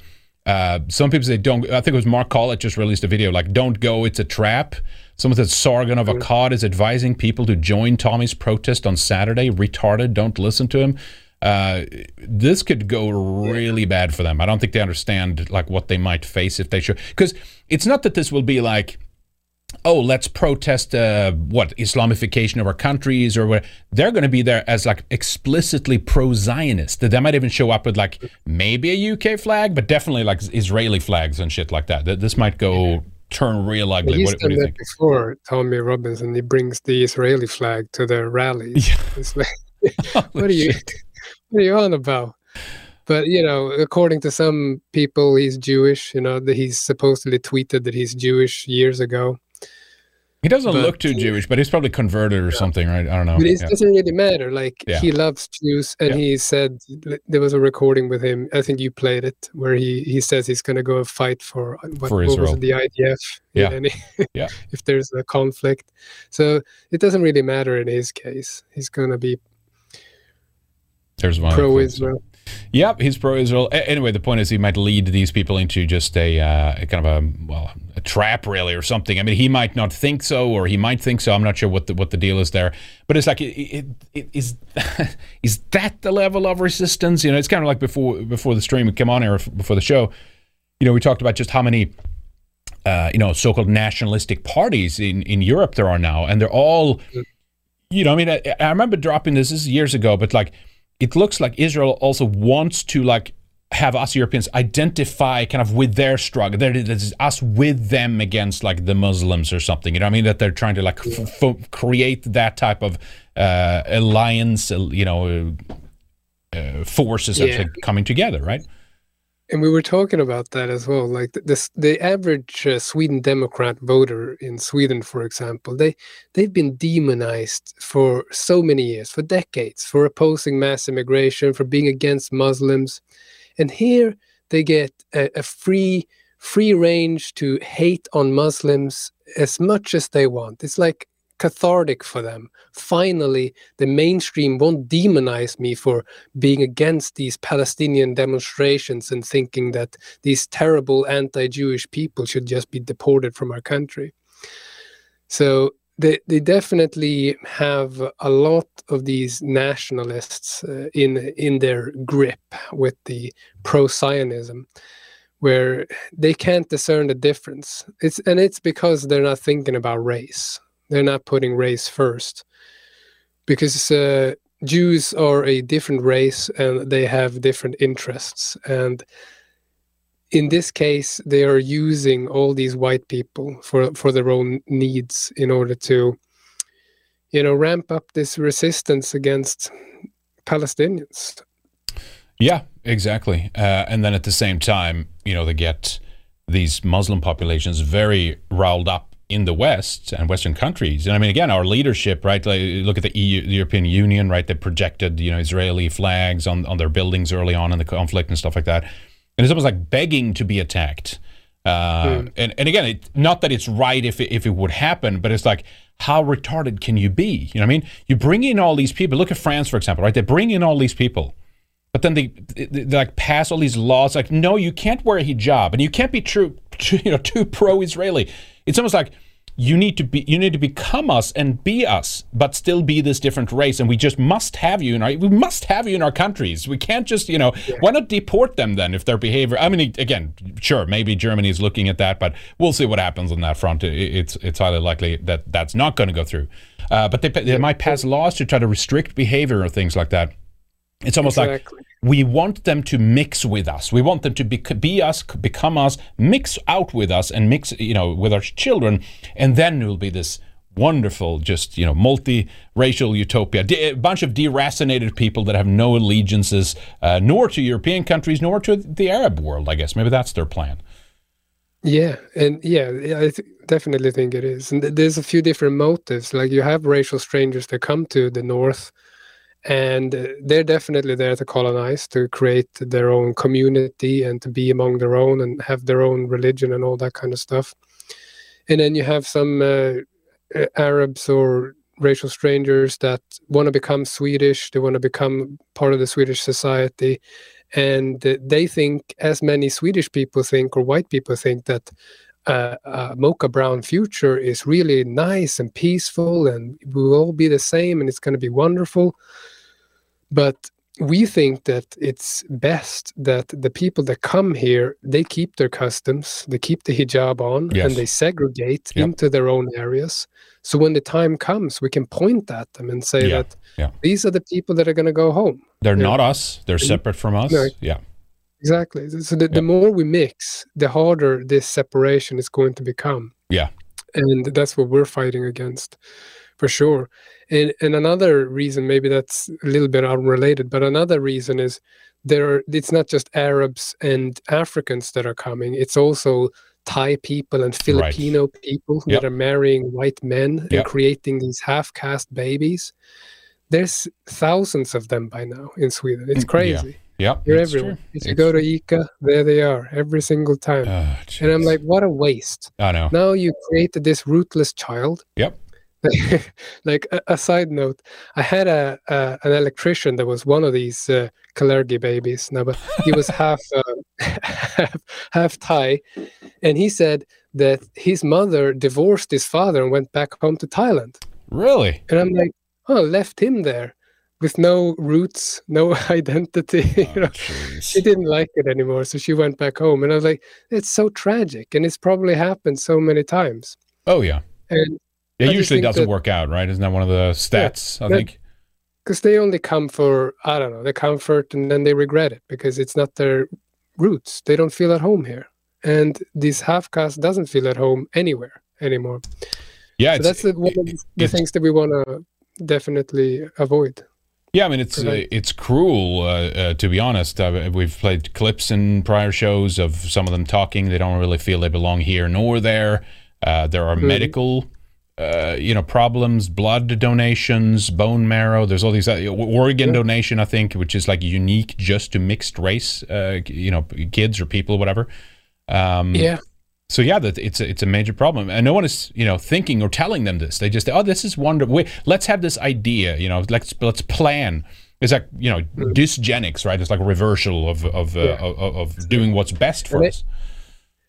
Uh, some people say don't. I think it was Mark Collett just released a video like "Don't go, it's a trap." Someone said Sargon of Akkad is advising people to join Tommy's protest on Saturday. Retarded, don't listen to him. Uh, this could go really bad for them. I don't think they understand like what they might face if they should. Because it's not that this will be like oh, let's protest uh, what Islamification of our countries or what. They're going to be there as like explicitly pro-Zionist. They might even show up with like maybe a UK flag, but definitely like Israeli flags and shit like that. This might go turn real ugly. He's what, done what that before. Tommy Robinson, he brings the Israeli flag to their rallies. Yeah. Like, what are you? What are you on about? But you know, according to some people, he's Jewish. You know, that he's supposedly tweeted that he's Jewish years ago. He doesn't but, look too Jewish, but he's probably converted or yeah. something, right? I don't know. But it yeah. doesn't really matter. Like yeah. he loves Jews, and he said there was a recording with him. I think you played it, where he he says he's going to go fight for uh, what, for Israel. the IDF. Yeah. Any, yeah. if there's a conflict, so it doesn't really matter in his case. He's going to be there's one pro Israel. Yep, he's pro-Israel. Anyway, the point is he might lead these people into just a, uh, a kind of a well a trap, really, or something. I mean, he might not think so, or he might think so. I'm not sure what the what the deal is there. But it's like, it, it, it, is is that the level of resistance? You know, it's kind of like before before the stream came on here before the show. You know, we talked about just how many. Uh, you know, so-called nationalistic parties in, in Europe there are now, and they're all, you know, I mean, I, I remember dropping this, this is years ago, but like, it looks like Israel also wants to like have us Europeans identify kind of with their struggle. That is us with them against like the Muslims or something. You know, what I mean that they're trying to like f- f- create that type of uh, alliance. You know, uh, forces yeah. coming together, right? And we were talking about that as well. Like this, the average uh, Sweden Democrat voter in Sweden, for example, they they've been demonized for so many years, for decades, for opposing mass immigration, for being against Muslims, and here they get a, a free free range to hate on Muslims as much as they want. It's like cathartic for them. Finally, the mainstream won't demonize me for being against these Palestinian demonstrations and thinking that these terrible anti Jewish people should just be deported from our country. So they, they definitely have a lot of these nationalists uh, in in their grip with the pro-Zionism, where they can't discern the difference. It's and it's because they're not thinking about race. They're not putting race first because uh, Jews are a different race and they have different interests. And in this case, they are using all these white people for, for their own needs in order to, you know, ramp up this resistance against Palestinians. Yeah, exactly. Uh, and then at the same time, you know, they get these Muslim populations very riled up in the West and Western countries. And I mean, again, our leadership, right? Like, look at the, EU, the European Union, right? They projected, you know, Israeli flags on, on their buildings early on in the conflict and stuff like that. And it's almost like begging to be attacked. Uh, mm. and, and again, it, not that it's right if it, if it would happen, but it's like, how retarded can you be? You know what I mean? You bring in all these people. Look at France, for example, right? They bring in all these people. But then they, they, they, like pass all these laws like no you can't wear a hijab and you can't be true, you know too pro-Israeli it's almost like you need to be you need to become us and be us but still be this different race. And we just must have you in our we must have you in our countries. We can't just you know yeah. why not deport them then if their behavior i mean again sure maybe germany is looking at that but we'll see what happens on that front. It's it's highly likely that that's not going to go through. Uh, but they, they might pass laws to try to restrict behavior or things like that it's almost exactly. like we want them to mix with us. We want them to be, be us, become us, mix out with us, and mix, you know, with our children, and then it will be this wonderful, just you know, multi-racial utopia. a bunch of deracinated people that have no allegiances, uh, nor to European countries, nor to the Arab world. I guess maybe that's their plan. Yeah, and yeah, I th- definitely think it is. And th- there's a few different motives. Like you have racial strangers that come to the north and uh, they're definitely there to colonize to create their own community and to be among their own and have their own religion and all that kind of stuff. And then you have some uh, uh arabs or racial strangers that want to become swedish they want to become part of the swedish society. And they think as many swedish people think or white people think that uh, a mocha brown future is really nice and peaceful and we will all be the same and it's going to be wonderful but we think that it's best that the people that come here they keep their customs they keep the hijab on yes. and they segregate yep. into their own areas. So when the time comes we can point at them and say yeah. that yeah. these are the people that are going to go home. They're not us. They're separate from us. no, yeah. Exactly. So the, the more we mix the harder this separation is going to become. Yeah. And that's what we're fighting against for sure and, and another reason, maybe that's a little bit unrelated, but another reason is there are, it's not just Arabs and Africans that are coming, it's also Thai people and Filipino right. people yep. that are marrying white men yep. and creating these half caste babies. There's thousands of them by now in Sweden. It's mm, crazy. Yeah. You're everywhere. True. If it's you go to ICA, there they are every single time. Oh, and I'm like, what a waste. I know. Now you created this rootless child. Yep. like a, a, side note, I had a, a, an electrician that was one of these uh, Kalergi babies. Now, but he was half, uh, half half Thai, and he said that his mother divorced his father and went back home to Thailand. Really? And I'm like, oh, left him there with no roots, no identity. Oh, you know, she didn't like it anymore, so she went back home. And I was like, it's so tragic, and it's probably happened so many times. Oh yeah. And it usually doesn't that, work out, right? Isn't that one of the stats? Yeah, I that, think. because they only come for I don't know the comfort, and then they regret it because it's not their roots. They don't feel at home here, and this half caste doesn't feel at home anywhere anymore. Yeah, so that's the, one of the things that we want to definitely avoid. Yeah, I mean it's uh, it's cruel uh, uh, to be honest. Uh, we've played clips in prior shows of some of them talking. They don't really feel they belong here nor there. Uh, there are mm-hmm. medical, uh, you know, problems, blood donations, bone marrow. There's all these organ yeah. donation, I think, which is like unique just to mixed race, uh, you know, kids or people, whatever. Um, yeah so yeah, that it's a, it's a major problem, and no one is you know thinking or telling them this. They just oh, this is wonderful. Wait, let's have this idea. You know, let's let's plan. It's like you know mm. dysgenics, right? It's like a reversal of of, uh, yeah. of, of doing what's best for and us.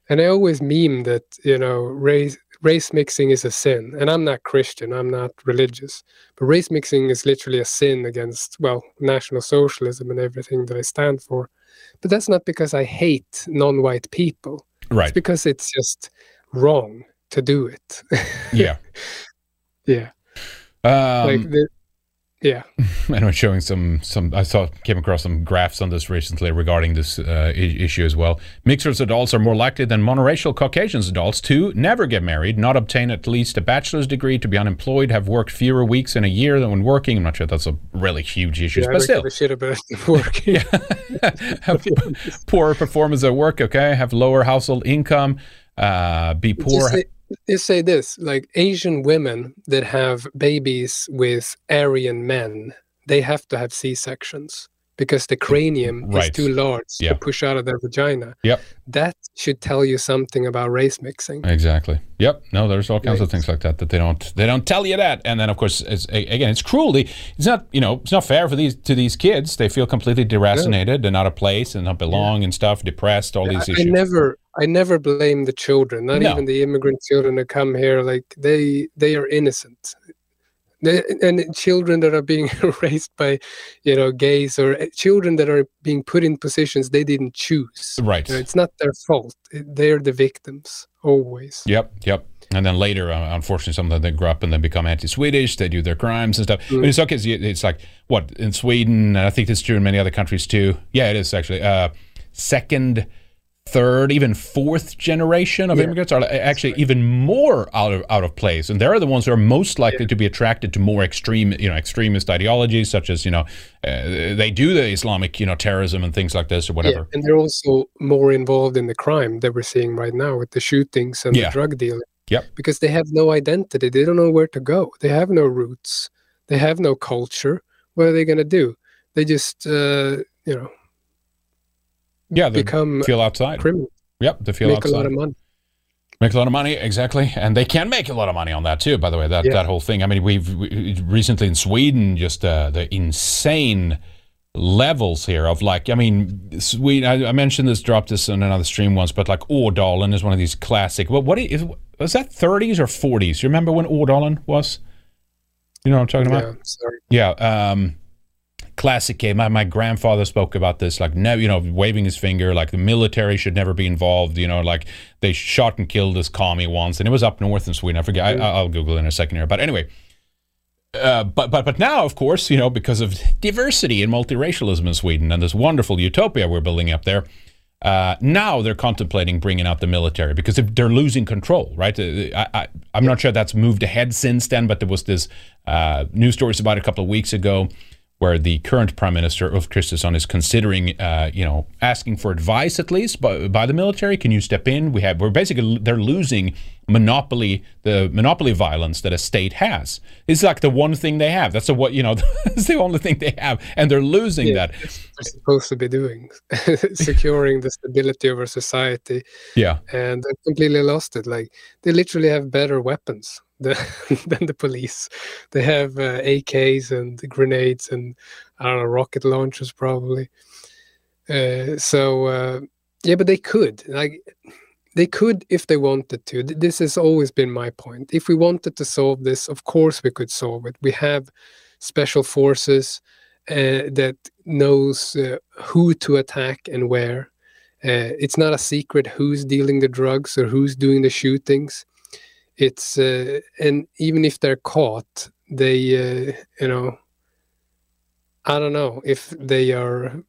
and I always meme that you know race race mixing is a sin, and I'm not Christian, I'm not religious, but race mixing is literally a sin against well national socialism and everything that I stand for. But that's not because I hate non-white people Right. It's because it's just wrong to do it. yeah. Yeah. Um, like the, yeah. And I'm showing some some. I saw came across some graphs on this recently regarding this uh, issue as well. Mixers adults are more likely than monoracial Caucasians adults to never get married, not obtain at least a bachelor's degree, to be unemployed, have worked fewer weeks in a year than when working. I'm not sure that's a really huge issue, yeah, but still, shit about working. have poor performance at work. Okay, have lower household income. Uh, be poor is say this like Asian women that have babies with Aryan men, they have to have C sections because the cranium right. is too large yeah. to push out of their vagina. Yep. That should tell you something about race mixing. Exactly. Yep. No, there's all kinds right. of things like that that they don't they don't tell you that. And then of course, it's, again, it's cruelty. It's not you know it's not fair for these to these kids. They feel completely deracinated and out of place and not belong yeah. and stuff, depressed, all these issues. I never I never blame the children, not no. even the immigrant children that come here. Like they they are innocent. And children that are being raised by, you know, gays or eh, children that are being put in positions they didn't choose. Right. You know, it's not their fault. They're the victims always. Yep. Yep. And then later, uh, unfortunately, some of them they grow up and then become anti-Swedish. They do their crimes and stuff. Mm. But it's okay. It's like what in Sweden, and I think it's true in many other countries too. Yeah, it is actually. Uh, second third, even fourth generation of yeah. immigrants are actually even more out of out of place, and they're the ones who are most likely yeah. to be attracted to more extreme, you know, extremist ideologies, such as you know, uh, they do the Islamic, you know, terrorism and things like this or whatever. Yeah. And they're also more involved in the crime that we're seeing right now with the shootings and the drug dealing. Yep. Because they have no identity, they don't know where to go, they have no roots, they have no culture. What are they going to do? They just, uh, you know, yeah, they become feel outside. Criminal. Yep, they feel make outside. a lot of money. Make a lot of money, exactly, and they can make a lot of money on that too. By the way, that yeah. that whole thing. I mean, we've we, recently in Sweden just uh, the insane levels here of like I mean Sweden. I, I, mentioned this, dropped this in another stream once, but like Ådalen is one of these classic. Well, what is was that 30s or 40s? You remember when Ådalen was? You know what I'm talking yeah, about? Sorry. Yeah. Um, classic game. My, my grandfather spoke about this, like, no, you know, waving his finger, like the military should never be involved. You know, like they shot and killed this commie once, and it was up north in Sweden. I forget. I, will Google it in a second here. But anyway, uh, but but but now, of course, you know, because of diversity and multiracialism in Sweden and this wonderful utopia we're building up there. Uh, now they're contemplating bringing out the military because they're losing control, right? Uh, I, am not sure that's moved ahead since then, but there was this uh, news stories about a couple of weeks ago where the current prime minister Ulf Kristersson is considering, uh, you know, asking for advice at least by, by, the military. Can you step in? We have we're basically they're losing monopoly the monopoly violence that a state has. It's like the one thing they have. That's the what you know. It's the only thing they have, and they're losing yeah, that. They're supposed to be doing securing the stability of our society. Yeah, and they completely lost it. Like they literally have better weapons the, than the police. They have uh, AKs and grenades and I don't know rocket launchers probably. Uh, so uh, yeah, but they could like they could if they wanted to. This has always been my point. If we wanted to solve this, of course we could solve it. We have special forces uh, that knows uh, who to attack and where. Uh, it's not a secret who's dealing the drugs or who's doing the shootings it's uh, and even if they're caught they uh, you know I don't know if they are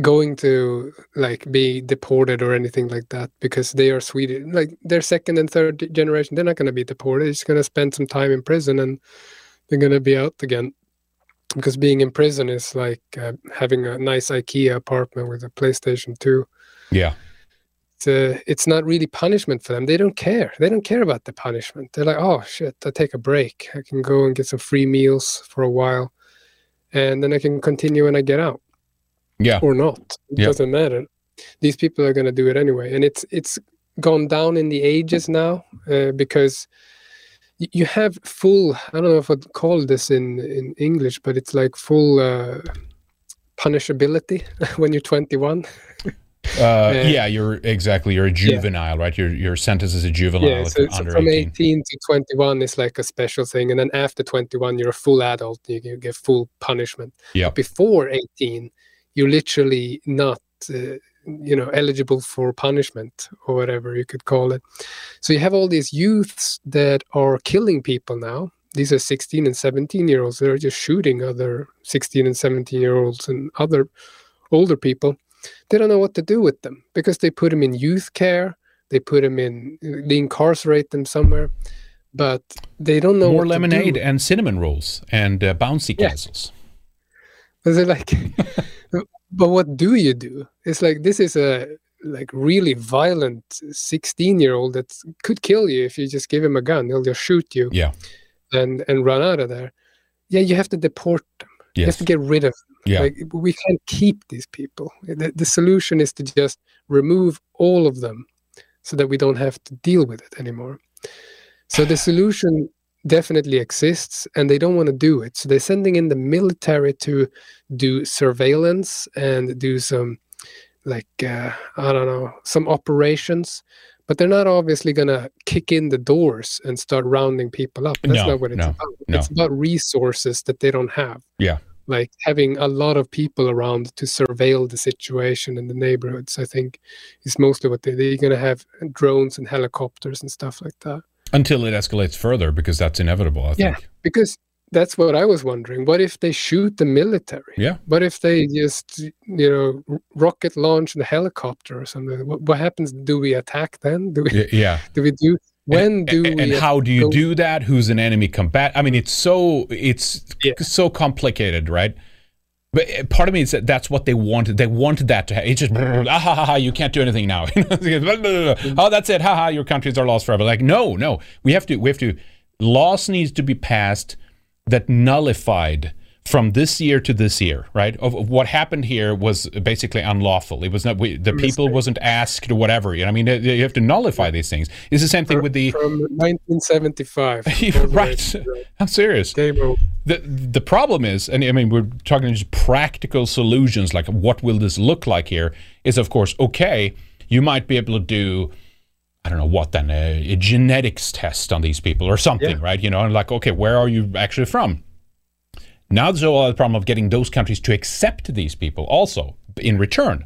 going to like be deported or anything like that because they are Swedish. Like they're second and third generation, they're not going to be deported. They're just going to spend some time in prison and they're going to be out again. Because being in prison is like uh, having a nice IKEA apartment with a PlayStation 2. Yeah. It's, uh, it's not really punishment for them. They don't care. They don't care about the punishment. They're like, oh shit, I take a break. I can go and get some free meals for a while and then I can continue when I get out Yeah. or not. It Yeah. doesn't matter. These people are going to do it anyway, and it's it's gone down in the ages now uh, because you have full. I don't know if I'd call this in in English, but it's like full uh, punishability when you're 21. Uh, yeah, you're exactly. You're a juvenile, right? Your your sentence is a juvenile yeah, so, so from 18. 18 to 21 is like a special thing, and then after 21, you're a full adult. You, you get full punishment. Yep. Before 18, you're literally not. Uh, you know eligible for punishment or whatever you could call it so you have all these youths that are killing people now these are 16 and 17 year olds that are just shooting other 16 and 17 year olds and other older people they don't know what to do with them because they put them in youth care they put them in they incarcerate them somewhere but they don't know More what to do. lemonade and cinnamon rolls and uh, bouncy Yeah. castles. Is it like, but what do you do? It's like this is a like really violent 16 year old that could kill you if you just give him a gun. He'll just shoot you. Yeah. And and run out of there. Yeah, you have to deport them. You have to get rid of them. Yeah. Like we can't keep these people. The, the solution is to just remove all of them so that we don't have to deal with it anymore. So the solution definitely exists and they don't want to do it. So they're sending in the military to do surveillance and do some like uh, I don't know, some operations. But they're not obviously gonna kick in the doors and start rounding people up. That's No, not what it's no, about. no. It's about resources that they don't have Yeah. like having a lot of people around to surveil the situation in the neighborhoods i think is mostly what they, they're going to have drones and helicopters and stuff like that Until it escalates further, because that's inevitable. I Yeah. think. because that's what i was wondering what if they shoot the military Yeah. what if they just you know rocket launch the helicopter or something what, what happens do we attack then do we Yeah. do we do when do and, we and how do you go- do that? Who's an enemy combat? I mean, it's so it's Yeah. so complicated, right? But uh, part of me is that that's what they wanted. They wanted that to happen. It's just ah, ha, ha, ha, you can't do anything now. oh, that's it. Ha ha, your countries are lost forever. Like no, no. We have to. We have to. Laws needs to be passed that nullified from this year to this year, right? Of, of what happened here was basically unlawful. It was not. We, the people wasn't asked or whatever. You know, I mean, you have to nullify these things. It's the same thing with the. from 1975 Yeah, all the way right. to I'm serious. The the problem is, and I mean, we're talking just practical solutions, like what will this look like here? Is of course okay. You might be able to do, I don't know what then, a, a genetics test on these people or something, Yeah. right? You know, and like, okay, where are you actually from? Now there's a problem of getting those countries to accept these people also in return.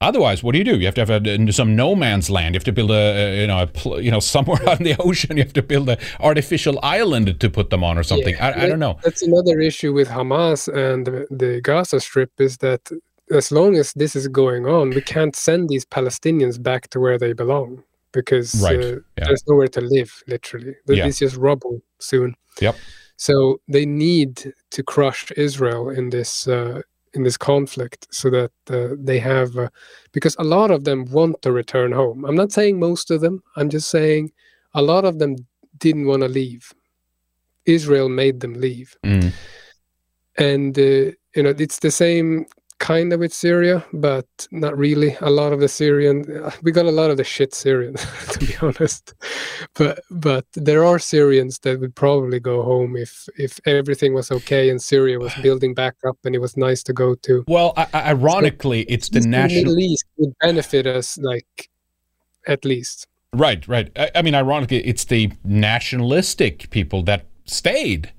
Otherwise, what do you do? You have to have a, some no man's land. You have to build a, you know a, pl- you know somewhere in the ocean. You have to build an artificial island to put them on or something. Yeah, I, I don't know. That's another issue with Hamas and the, the Gaza Strip is that as long as this is going on, we can't send these Palestinians back to where they belong because Right, uh, yeah. there's nowhere to live. Literally, Yeah. it's just rubble soon. Yep. So they need to crush Israel in this uh, in this conflict so that uh, they have uh, because a lot of them want to return home. I'm not saying most of them. I'm just saying a lot of them didn't want to leave. Israel made them leave, Mm. and uh, you know it's the same kind of with Syria, but not really. A lot of the Syrian, we got a lot of the shit Syrian, to be honest. But but there are Syrians that would probably go home if if everything was okay and Syria was building back up and it was nice to go to. Well, I, ironically, it's the national. Middle East would benefit us like at least. Right, right. I, I mean, ironically, it's the nationalistic people that stayed.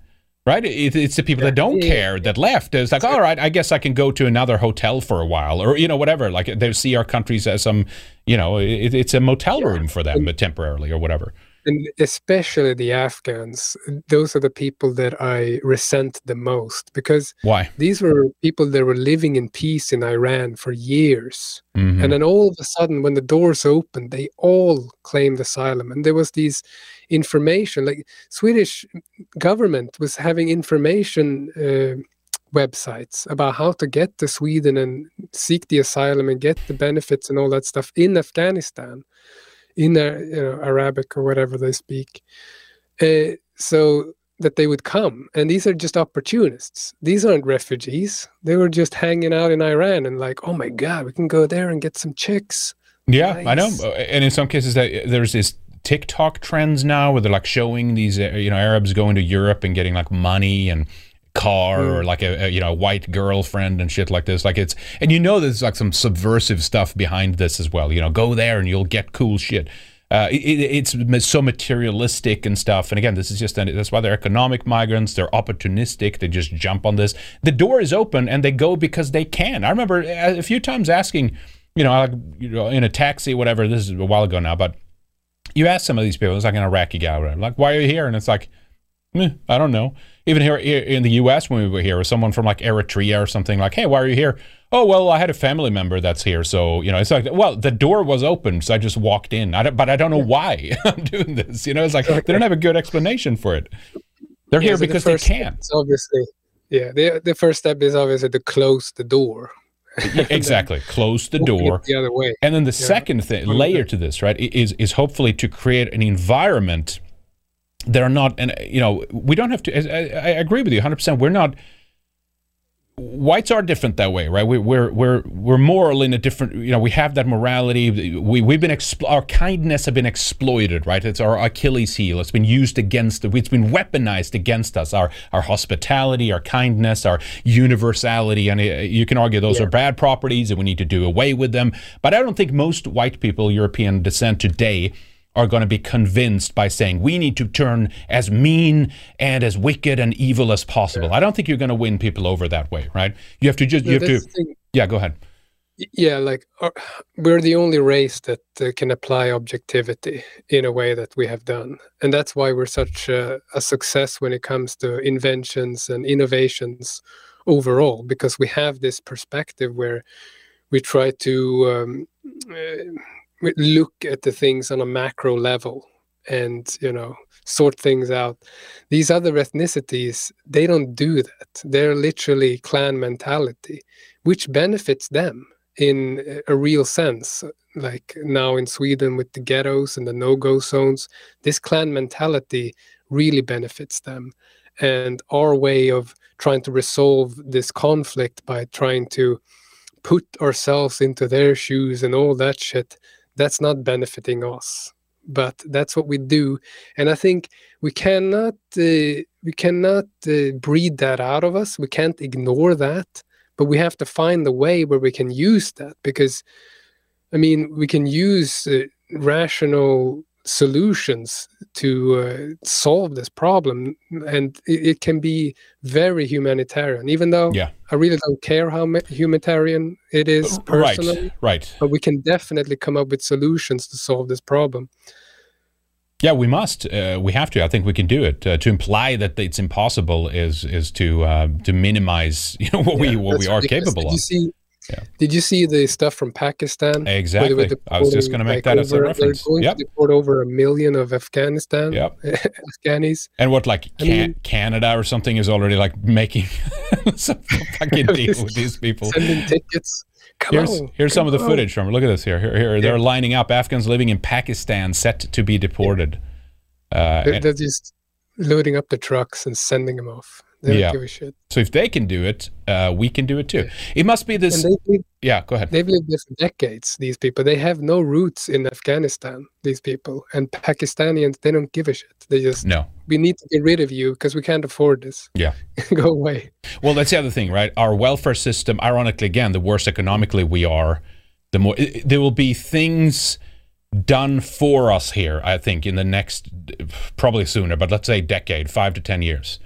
Right, it, it's the people that don't Yeah. care that left. It's like, all right, I guess I can go to another hotel for a while, or you know, whatever. Like they see our countries as some, you know, it, it's a motel room for them, but temporarily or whatever. And especially the Afghans. Those are the people that I resent the most because Why? these were people that were living in peace in Iran for years. Mhm. And then all of a sudden, when the doors opened, they all claimed asylum. And there was these information, like Swedish government was having information uh, websites about how to get to Sweden and seek the asylum and get the benefits and all that stuff in Afghanistan, in you know, Arabic or whatever they speak. Uh, so that they would come. And these are just opportunists. These aren't refugees. They were just hanging out in Iran and like, oh my God, we can go there and get some chicks. Yeah, I know. Uh, And in some cases, that there's this TikTok trends now where they're like showing these, uh, you know, Arabs going to Europe and getting like money and car or like a, a you know white girlfriend and shit like this. Like it's and you know there's like some subversive stuff behind this as well. You know, go there and you'll get cool shit. Uh, it, it- it's so materialistic and stuff. And again, this is just that's why they're economic migrants. They're opportunistic. They just jump on this. The door is open and they go because they can. I remember a a few times asking, you know, like you know, in a taxi, whatever. This is a while ago now, but you ask some of these people. It's like an Iraqi guy, like, "Why are you here?" And it's like, "Meh, I don't know. Even here in the U.S., when we were here, or someone from like Eritrea or something, like, "Hey, why are you here?" Oh, well, I had a family member that's here, so you know, it's like, well, the door was open, so I just walked in. I but I don't know why I'm doing this. You know, it's like they don't have a good explanation for it. They're Yeah, here so the because they first step can. obviously, yeah. The the first step is obviously to close the door. Exactly. Close the door. the other way. And then the second thing, layer to this, right, is is hopefully to create an environment that are not, and you know, we don't have to. I, I I agree with you 100. percent We're not. Whites are different that way, right? We, we're we're we're moral in a different. You know, we have that morality. We we've been our kindness have been exploited, right? It's our Achilles heel. It's been used against. It's been weaponized against us. Our our hospitality, our kindness, our universality, and uh, you can argue those are bad properties, and we need to do away with them. But I don't think most white people, European descent today, are going to be convinced by saying we need to turn as mean and as wicked and evil as possible. I don't think you're going to win people over that way, right? You have to just you have to That's the thing. yeah, go ahead. Yeah like uh, we're the only race that uh, can apply objectivity in a way that we have done and that's why we're such a, a success when it comes to inventions and innovations overall because we have this perspective where we try to um, uh, we look at the things on a macro level and you know sort things out. These other ethnicities they don't do that. They're literally clan mentality which benefits them in a- real sense. Like now in sweden with the ghettos and the no-go zones this clan mentality really benefits them. And our way of trying to resolve this conflict by trying to put ourselves into their shoes and all that shit that's not benefiting us but that's what we do. And i think we cannot uh, we cannot uh, breed that out of us. We can't ignore that but we have to find the way where we can use that because i mean we can use uh, rational solutions to uh, solve this problem and it, it can be very humanitarian even though Yeah. i really don't care how ma- humanitarian it is personally Right. Right. but we can definitely come up with solutions to solve this problem Yeah, we must. Uh, we have to. I think we can do it. Uh, to imply that it's impossible is is to uh, to minimize you know what we what we are capable of. you see Yeah. did you see the stuff from pakistan Exactly. I was just going to make like, that as a over- reference. they're going Yep. to deport over a million of afghanistan Yep. afghanis And what like I can, mean- Canada or something is already like making some fucking deal with these people. sending tickets come Here's on here's some of the footage from. Look at this here. Here, here they're lining up Afghans living in Pakistan set to be deported. Uh, they're, and- they're just loading up the trucks and sending them off they don't Yeah. give a shit so if they can do it, uh, we can do it too. It must be this. live, yeah, go ahead. they've lived there for decades these people they have no roots in afghanistan these people and pakistanians they don't give a shit they just No. we need to get rid of you because we can't afford this Yeah. go away Well, that's the other thing, right? Our welfare system, ironically, again, the worse economically we are, the more i- there will be things done for us here. I think in the next, probably sooner, but let's say decade, five to ten years,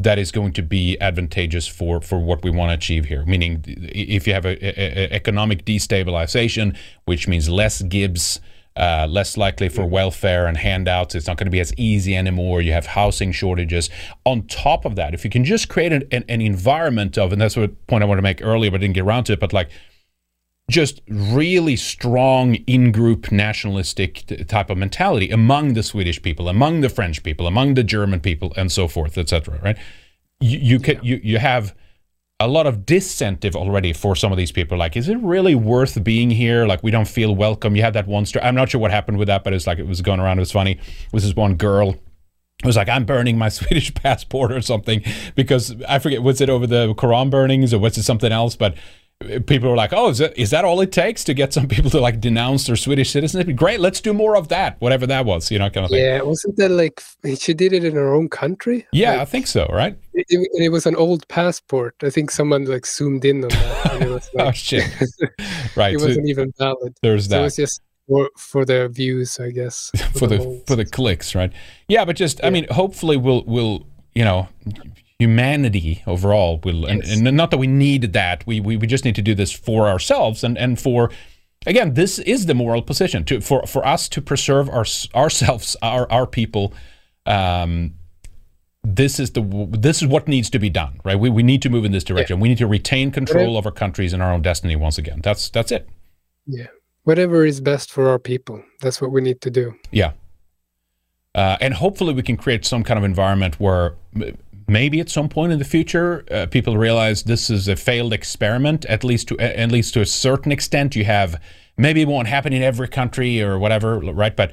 that is going to be advantageous for for what we want to achieve here. Meaning, if you have a, a- a- economic destabilization, which means less Gibbs. uh, less likely for welfare and handouts. It's not going to be as easy anymore. You have housing shortages. On top of that, if you can just create an, an, an environment of, and that's what point I wanted to make earlier, but didn't get around to it, but like just really strong in-group nationalistic t- type of mentality among the Swedish people, among the French people, among the German people, and so forth, etc. Right? You you, can, you you have a lot of disincentive already for some of these people. Like, is it really worth being here? Like, we don't feel welcome. You had that one story. I'm not sure what happened with that, but it's like it was going around. It was funny. It was this one girl it was like I'm burning my Swedish passport or something because I forget was it over the Quran burnings or was it something else? But people were like, "Oh, is that is that all it takes to get some people to like denounce their Swedish citizenship? Great, let's do more of that, whatever that was, you know, kind of thing." Yeah, wasn't that like she did it in her own country? Yeah, like, I think so. Right? It, it, was an old passport. I think someone like zoomed in on that. Oh, like, oh shit! right, it wasn't even valid. There's that. So it was just for for the views, I guess. For, for the, the for the clicks, right? Yeah, but just yeah. I mean, hopefully we'll we'll you know humanity overall will yes. and, and, not that we need that. We, we we just need to do this for ourselves and and for again this is the moral position to for for us to preserve our ourselves our our people um this is the this is what needs to be done right? We, we need to move in this direction. Yeah. we need to retain control of our countries and our own destiny once again. That's that's it. Yeah. Whatever is best for our people that's what we need to do. Yeah. Uh, and hopefully we can create some kind of environment where maybe at some point in the future uh, people realize this is a failed experiment at least to at least to a certain extent. You have maybe it won't happen in every country or whatever right? But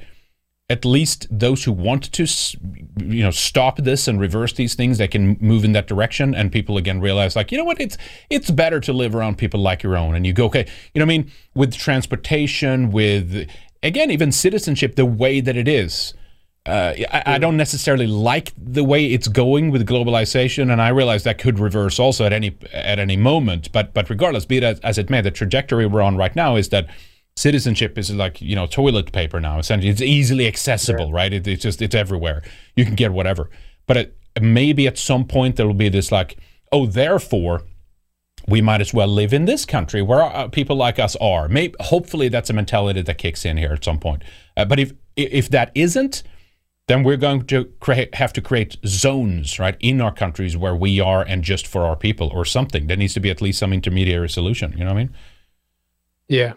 at least those who want to you know stop this and reverse these things they can move in that direction. And people again realize like you know what? It's it's better to live around people like your own. And you go okay you know i mean? With transportation with again even citizenship the way that it is uh, I, I, don't necessarily like the way it's going with globalization, and I realize that could reverse also at any at any moment. But but regardless, be it as, as, it may, the trajectory we're on right now is that citizenship is like you know toilet paper now. Essentially, it's easily accessible, right? It, it's just it's everywhere. You can get whatever. But it, maybe at some point there will be this like, oh, therefore we might as well live in this country where uh, people like us are. Maybe, hopefully, that's a mentality that kicks in here at some point. Uh, but if if that isn't, then we're going to create, have to create zones, right, in our countries where we are and just for our people or something. There needs to be at least some intermediary solution. You know what I mean? Yeah,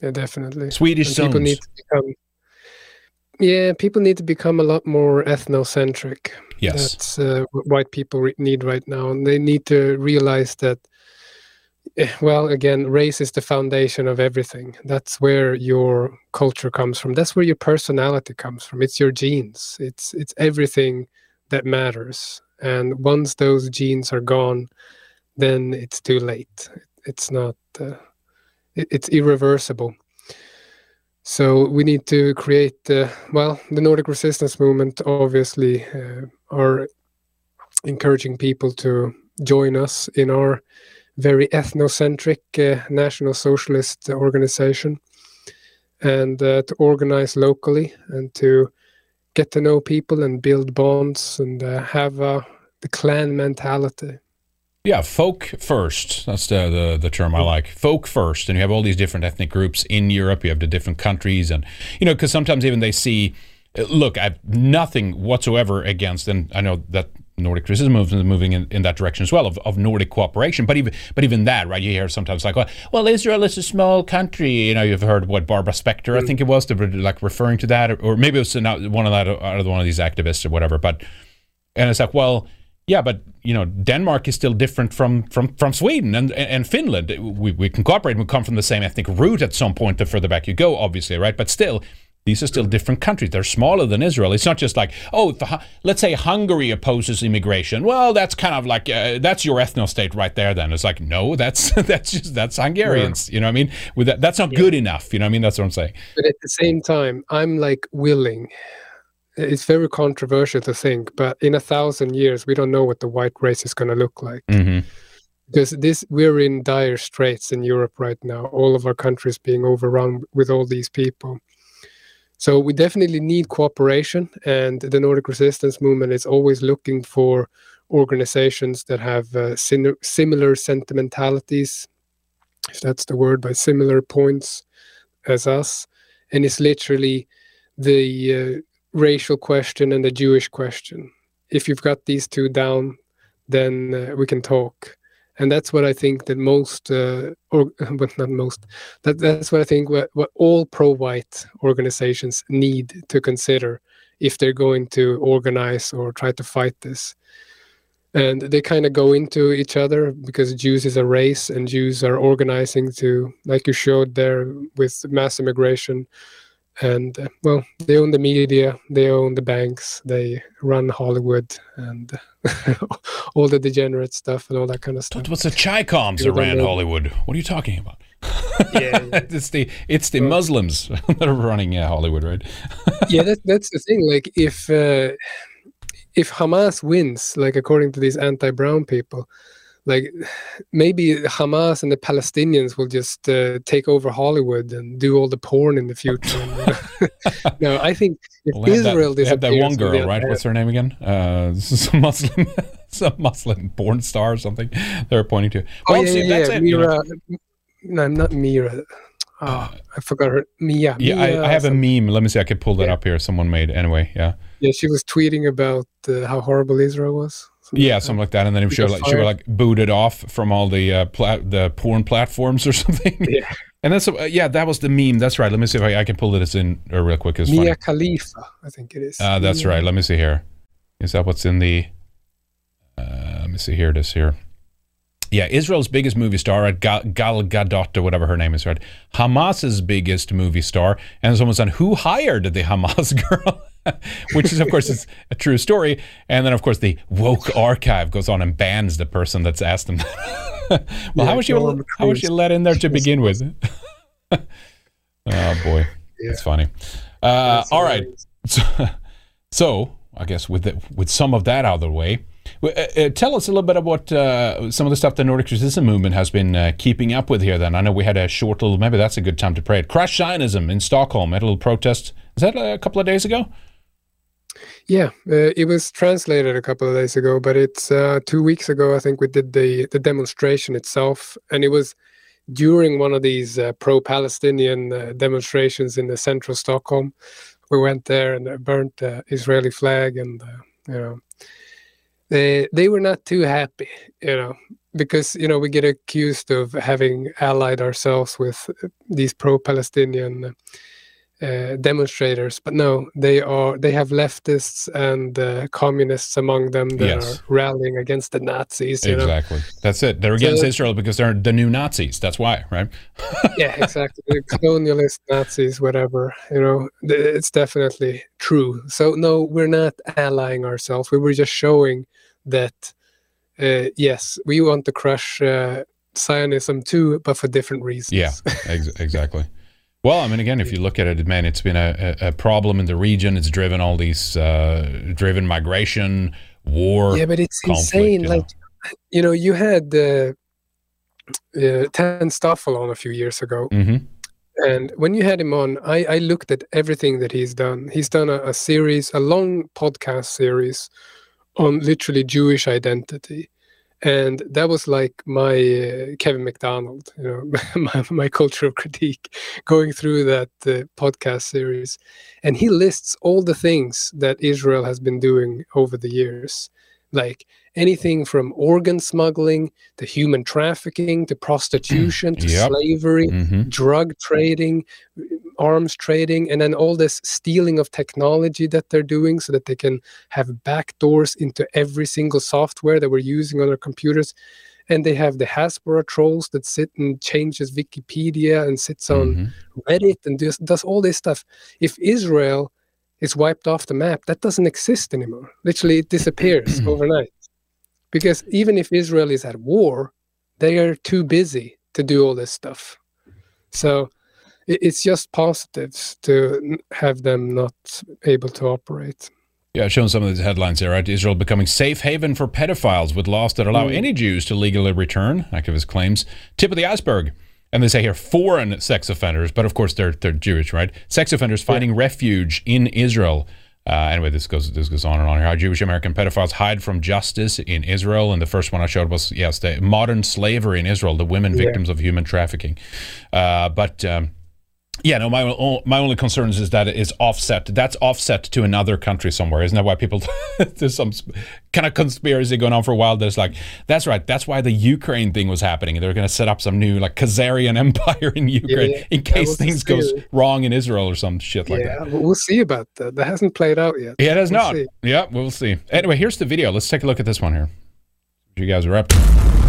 yeah, definitely. Swedish and zones. People need to become, yeah, people need to become a lot more ethnocentric. Yes. That's uh, what white people need right now. And they need to realize that well again race is the foundation of everything. That's where your culture comes from. That's where your personality comes from. It's your genes. It's it's everything that matters. And once those genes are gone then it's too late. It's not uh, it, it's irreversible. So we need to create uh, well the nordic resistance movement obviously uh, are encouraging people to join us in our very ethnocentric uh, national socialist organization and uh, to organize locally and to get to know people and build bonds and uh, have uh, the clan mentality. Yeah, folk first. That's the, the, the term I like. Folk first, and you have all these different ethnic groups in Europe. You have the different countries, and you know, because sometimes even they see. Look, I've nothing whatsoever against, and I know that Nordic movement is moving in, in that direction as well of, of Nordic cooperation. But even but even that, right? You hear sometimes like, well, well, Israel is a small country. You know, you've heard what Barbara Spectre, mm. I think it was, like referring to that, or, or maybe it was one of that out one of these activists or whatever. But and it's like, well, yeah, but you know, Denmark is still different from from from Sweden and and Finland. We we can cooperate. We come from the same ethnic root at some point. The further back you go, obviously, right? But still, these are still different countries. They're smaller than Israel. It's not just like, oh, the, let's say Hungary opposes immigration. Well, that's kind of like uh, that's your ethno state right there. Then it's like, no, that's that's just that's Hungarians. Yeah. You know what I mean? With that, that's not yeah. good enough. You know what I mean? That's what I'm saying. But at the same time, I'm like willing. It's very controversial to think, but in a thousand years, we don't know what the white race is going to look like. Mm-hmm because this we're in dire straits in Europe right now. All of our countries being overrun with all these people. So we definitely need cooperation, and the Nordic resistance movement is always looking for organizations that have uh, sin- similar sentimentalities, if that's the word, by similar points as us, and it's literally the uh, racial question and the Jewish question. If you've got these two down, then uh, we can talk. And that's what I think that most, uh, or but not most, that that's what I think what, what all pro-white organizations need to consider if they're going to organize or try to fight this. And they kind of go into each other because Jews is a race and Jews are organizing to, like you showed there with mass immigration, and uh, well they own the media they own the banks they run hollywood and all the degenerate stuff and all that kind of stuff. what's the chicoms that ran hollywood. What are you talking about? Yeah, yeah. it's the it's the muslims that are running uh, hollywood right? Yeah that, that's the thing like if uh, if hamas wins like according to these anti-brown people like maybe Hamas and the Palestinians will just uh, take over Hollywood and do all the porn in the future. no, I think if well, Israel that, that one girl, right? What's her name again? Uh, some Muslim, some Muslim porn star or something. They're pointing to. Well, oh yeah, see, yeah, yeah. It, Mira. You know. No, not Mira. Oh, I forgot her. Mia. Yeah, Mia I, I, have a meme. Let me see. I could pull that yeah. up here. Someone made anyway. Yeah. Yeah, she was tweeting about uh, how horrible Israel was. Yeah, something like that, and then she was like she was like booted off from all the uh, pla- the porn platforms or something. Yeah, and that's uh, yeah, that was the meme. That's right. Let me see if I, I can pull this in uh, real quick. It's Mia funny. Khalifa, I think it is. Uh, that's right. Let me see here. Is that what's in the? Uh, let me see here. It is here. Yeah, Israel's biggest movie star at Gal, Gal Gadot or whatever her name is, right? Hamas's biggest movie star, and someone said, "Who hired the Hamas girl?" which is, of course, is a true story. And then, of course, the woke archive goes on and bans the person that's asked them. well, yeah, how was she how was she let in there to begin with? oh boy, yeah. it's funny. Uh, all right, so, so, I guess with the, with some of that out of the way. Uh, uh, tell us a little bit about uh, some of the stuff the Nordic resistance movement has been uh, keeping up with here. Then I know we had a short little. Maybe that's a good time to pray it. Crush Zionism in Stockholm. Had a little protest. Is that a couple of days ago? Yeah, uh, it was translated a couple of days ago, but it's uh, two weeks ago. I think we did the the demonstration itself, and it was during one of these uh, pro-Palestinian uh, demonstrations in the central Stockholm. We went there and burnt the Israeli flag, and uh, you know, they they were not too happy, you know, because you know we get accused of having allied ourselves with these pro-Palestinian uh, demonstrators, but no, they are they have leftists and uh, communists among them that yes. are rallying against the Nazis. exactly, know? that's it. They're against so, Israel because they're the new Nazis. That's why, right? yeah, exactly. The colonialist Nazis, whatever. You know, it's definitely true. So no, we're not allying ourselves. We were just showing that. Uh, yes, we want to crush uh, Zionism too, but for different reasons. Yeah, ex- exactly. Well, I mean, again, if you look at it, man, it's been a, a problem in the region. It's driven all these, uh, driven migration, war. Yeah, but it's conflict, insane. You know? Like, you know, you had uh, uh, Ted Stoffel on a few years ago. Mm-hmm. And when you had him on, I, I looked at everything that he's done. He's done a, a series, a long podcast series on literally Jewish identity and that was like my uh, Kevin MacDonald, you know, my, my culture of critique, going through that uh, podcast series, and he lists all the things that Israel has been doing over the years, like anything from organ smuggling to human trafficking to prostitution to yep. slavery, mm-hmm. drug trading, arms trading, and then all this stealing of technology that they're doing so that they can have backdoors into every single software that we're using on our computers. And they have the Hasbara trolls that sit and changes Wikipedia and sits on mm-hmm. Reddit and does, does all this stuff. If Israel is wiped off the map, that doesn't exist anymore. Literally, it disappears overnight. Because even if Israel is at war, they are too busy to do all this stuff. So it's just positives to have them not able to operate. Yeah, showing some of these headlines here, right? Israel becoming safe haven for pedophiles with laws that allow mm. any Jews to legally return, activist claims. Tip of the iceberg. And they say here foreign sex offenders, but of course they're they're Jewish, right? Sex offenders finding yeah. refuge in Israel. Uh, anyway, this goes this goes on and on here. How Jewish American pedophiles hide from justice in Israel, and the first one I showed was yes, the modern slavery in Israel, the women victims yeah. of human trafficking. Uh, but um, Yeah, no. My my only concerns is that it is offset. That's offset to another country somewhere. Isn't that why people? there's some kind of conspiracy going on for a while. There's like, that's right. That's why the Ukraine thing was happening. They're going to set up some new like Khazarian empire in Ukraine yeah, in case things goes wrong in Israel or some shit like yeah, that. we'll see about that. That hasn't played out yet. Yeah, it has we'll not. See. Yeah, we'll see. Anyway, here's the video. Let's take a look at this one here. You guys are up. To.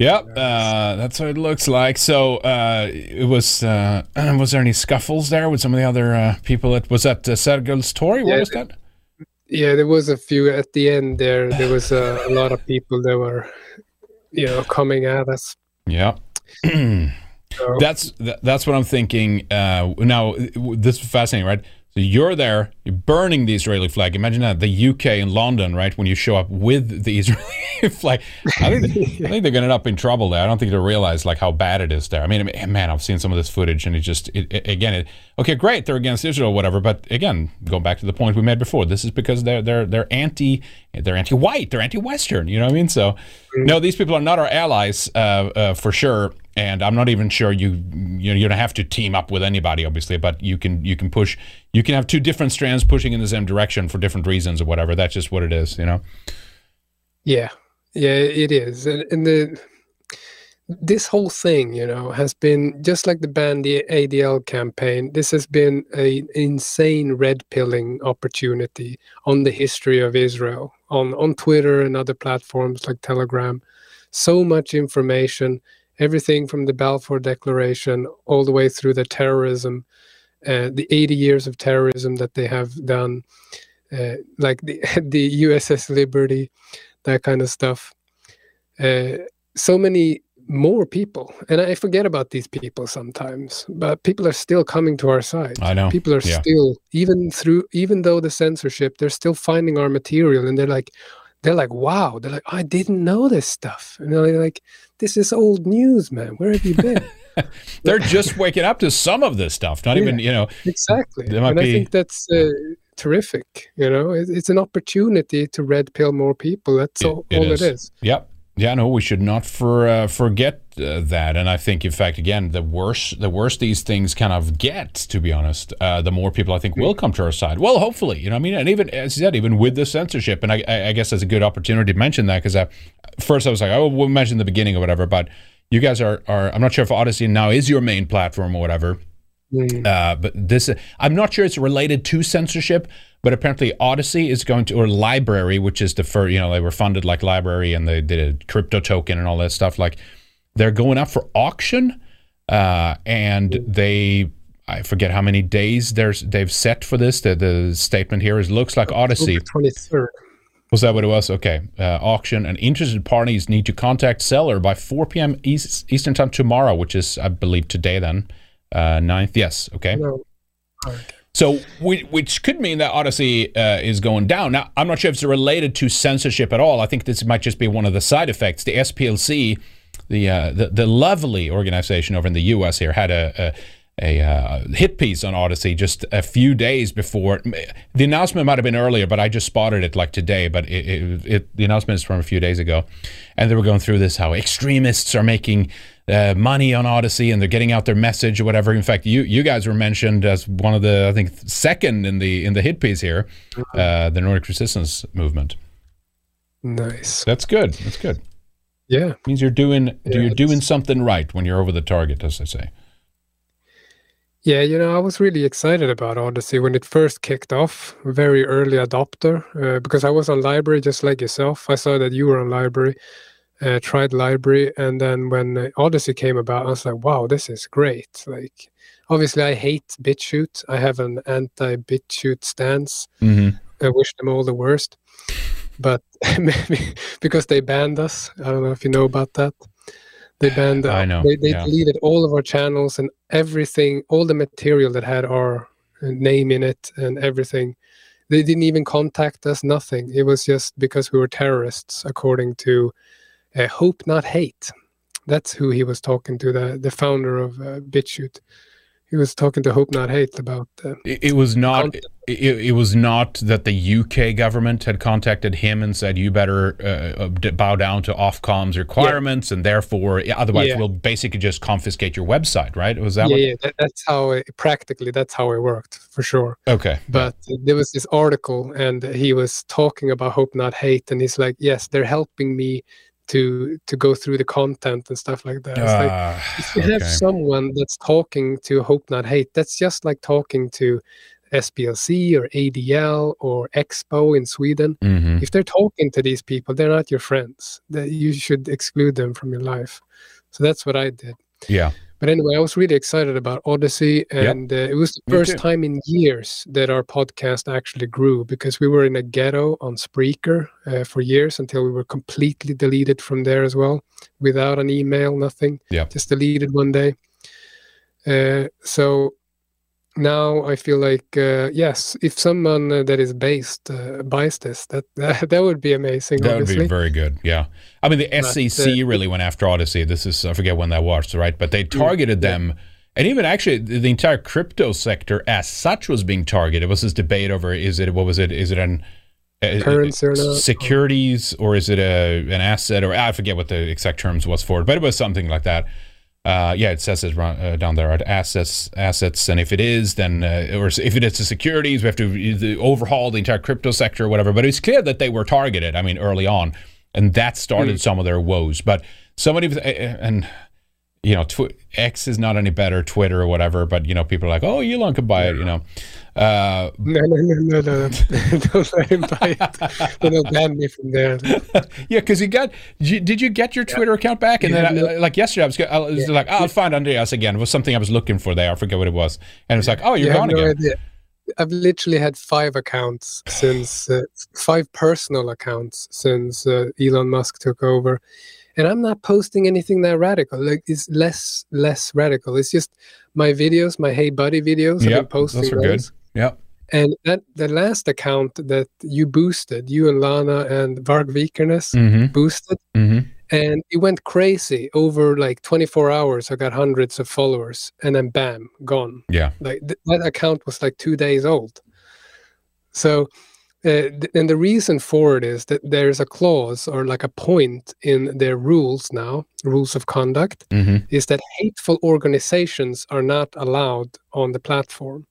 Yep, uh, that's what it looks like. So uh, it was. Uh, was there any scuffles there with some of the other uh, people? At, was that uh, Sergels torg? What yeah, was that? Yeah, there was a few at the end. There, there was a, a lot of people that were, you know, coming at us. Yeah. so. That's that's what I'm thinking. Uh, now, this is fascinating, right? So you're there, you're burning the Israeli flag. Imagine that the UK in London, right? When you show up with the Israeli flag, I think, they, I think they're going to end up in trouble there. I don't think they realize like how bad it is there. I mean, man, I've seen some of this footage, and it just it, it, again, it, okay, great, they're against Israel, or whatever. But again, going back to the point we made before, this is because they're they're they're anti they're anti-white, they're anti-Western. You know what I mean? So no, these people are not our allies uh, uh, for sure and I'm not even sure you you know you don't have to team up with anybody obviously, but you can you can push you can have two different strands pushing in the same direction for different reasons or whatever. That's just what it is, you know. Yeah, yeah, it is, and, and the this whole thing, you know, has been just like the ban the ADL campaign. This has been an insane red pilling opportunity on the history of Israel on on Twitter and other platforms like Telegram. So much information everything from the Balfour Declaration all the way through the terrorism, uh, the 80 years of terrorism that they have done, uh, like the, the USS Liberty, that kind of stuff. Uh, so many more people, and I forget about these people sometimes, but people are still coming to our side. I know people are yeah. still even through even though the censorship, they're still finding our material, and they're like, they're like, wow. They're like, I didn't know this stuff. And they're like, this is old news, man. Where have you been? they're just waking up to some of this stuff. Not yeah, even, you know. Exactly. And be, I think that's uh, terrific. You know, it, it's an opportunity to red pill more people. That's it, all, it all is. it is. Yep. Yeah, no, we should not for uh, forget uh, that. And I think, in fact, again, the worse the worse these things kind of get, to be honest, uh, the more people I think will come to our side. Well, hopefully, you know, I mean, and even as you said, even with the censorship, and I, I guess that's a good opportunity to mention that because first I was like, oh, we'll mention the beginning or whatever, but you guys are are I'm not sure if Odysee now is your main platform or whatever. Mm. Uh, but this, I'm not sure it's related to censorship, but apparently Odysee is going to, or LBRY, which is the first, you know, they were funded like LBRY and they did a crypto token and all that stuff. Like they're going up for auction, uh, and they, I forget how many days there's they've set for this. The, the statement here is looks like Odysee. 23rd. Was that what it was? Okay. Uh, auction and interested parties need to contact seller by 4 p.m. East, Eastern Time tomorrow, which is, I believe, today then. Uh, 9th. Yes. Okay. No. Okay. So, we, which could mean that Odysee uh, is going down. Now, I'm not sure if it's related to censorship at all. I think this might just be one of the side effects. The SPLC, the uh, the, the lovely organization over in the U.S. here, had a, a a uh, hit piece on Odysee just a few days before. The announcement might have been earlier, but I just spotted it like today. But it, it, it, the announcement is from a few days ago, and they were going through this how extremists are making uh, money on Odysee and they're getting out their message or whatever. In fact, you you guys were mentioned as one of the I think second in the in the hit piece here, uh, the Nordic Resistance movement. Nice. That's good. That's good. Yeah. means you're doing Yeah, you're doing something right when you're over the target, as I say. Yeah, you know, I was really excited about Odysee when it first kicked off. Very early adopter uh, because I was on LBRY just like yourself. I saw that you were on LBRY, uh, tried LBRY, and then when uh, Odysee came about, I was like, "Wow, this is great!" Like, obviously, I hate BitChute. I have an anti-BitChute stance. Mm-hmm. I wish them all the worst, but maybe because they banned us. I don't know if you know about that. They banned. I know, They, they yeah. deleted all of our channels and everything, all the material that had our uh, name in it and everything. They didn't even contact us. Nothing. It was just because we were terrorists, according to uh, Hope Not Hate. That's who he was talking to. The the founder of uh, BitChute. He was talking to Hope Not Hate about. Uh, It, it was not. It, it was not that the UK government had contacted him and said you better uh, uh, bow down to Ofcom's requirements and therefore otherwise Yeah. we'll basically just confiscate your website. Right? Was that yeah, what? yeah that, that's how it, practically that's how it worked for sure. Okay. but there was this article and he was talking about hope not hate and he's like yes they're helping me to to go through the content and stuff like that. It's like Ah, if you have someone that's talking to hope not hate that's just like talking to SPLC or ADL or Expo in Sweden. Mhm. if they're talking to these people they're not your friends. That you should exclude them from your life. So that's what I did. Yeah. But anyway, I was really excited about Odysee, and uh, it was the first time in years that our podcast actually grew because we were in a ghetto on Spreaker uh, for years until we were completely deleted from there as well, without an email, nothing. Yeah. just deleted one day. Uh, so now I feel like uh, yes, if someone uh, that is based uh, buys this, that, that that would be amazing. That would be very good. Yeah. I mean, the But, SEC uh, really went after Odysee. This is, I forget when that was, right? But they targeted them. And even actually, the entire crypto sector as such was being targeted. It was this debate over is it, what was it? Is it an uh, Currency or not? securities or is it a an asset or I forget what the exact terms was for it, but it was something like that. Uh, yeah, it says it uh, down there at assets, assets, and if it is, then uh, or if it is the securities, we have to overhaul the entire crypto sector or whatever. But it's clear that they were targeted. I mean, early on, and that started some of their woes. But somebody uh, and you know, tw- X is not any better, Twitter or whatever. But you know, people are like, oh, Elon could buy it. You know, uh, No, no, no, no, no. Don't let him buy it. Then he'll ban me from there. yeah, because you got. Did you, get your Twitter account back? And Yeah, then, I, like yesterday, I was, I was like, I'll find Andreas again. It was something I was looking for there. I forget what it was. And it's like, oh, you're You gone again. idea. I've literally had five accounts since uh, five personal accounts since uh, Elon Musk took over, and I'm not posting anything that radical. Like it's less less radical. It's just my videos, my Hey Buddy videos. I've been Yep, posting those are good. those. Yeah. And that the last account that you boosted, you and Lana and Varg Vikernes Mm-hmm. boosted, Mm-hmm. and it went crazy over like 24 hours. I got hundreds of followers, and then bam, gone Yeah. like th- that account was like two days old so uh, and the reason for it is that there's a clause or like a point in their rules now rules of conduct Mm-hmm. is that hateful organizations are not allowed on the platform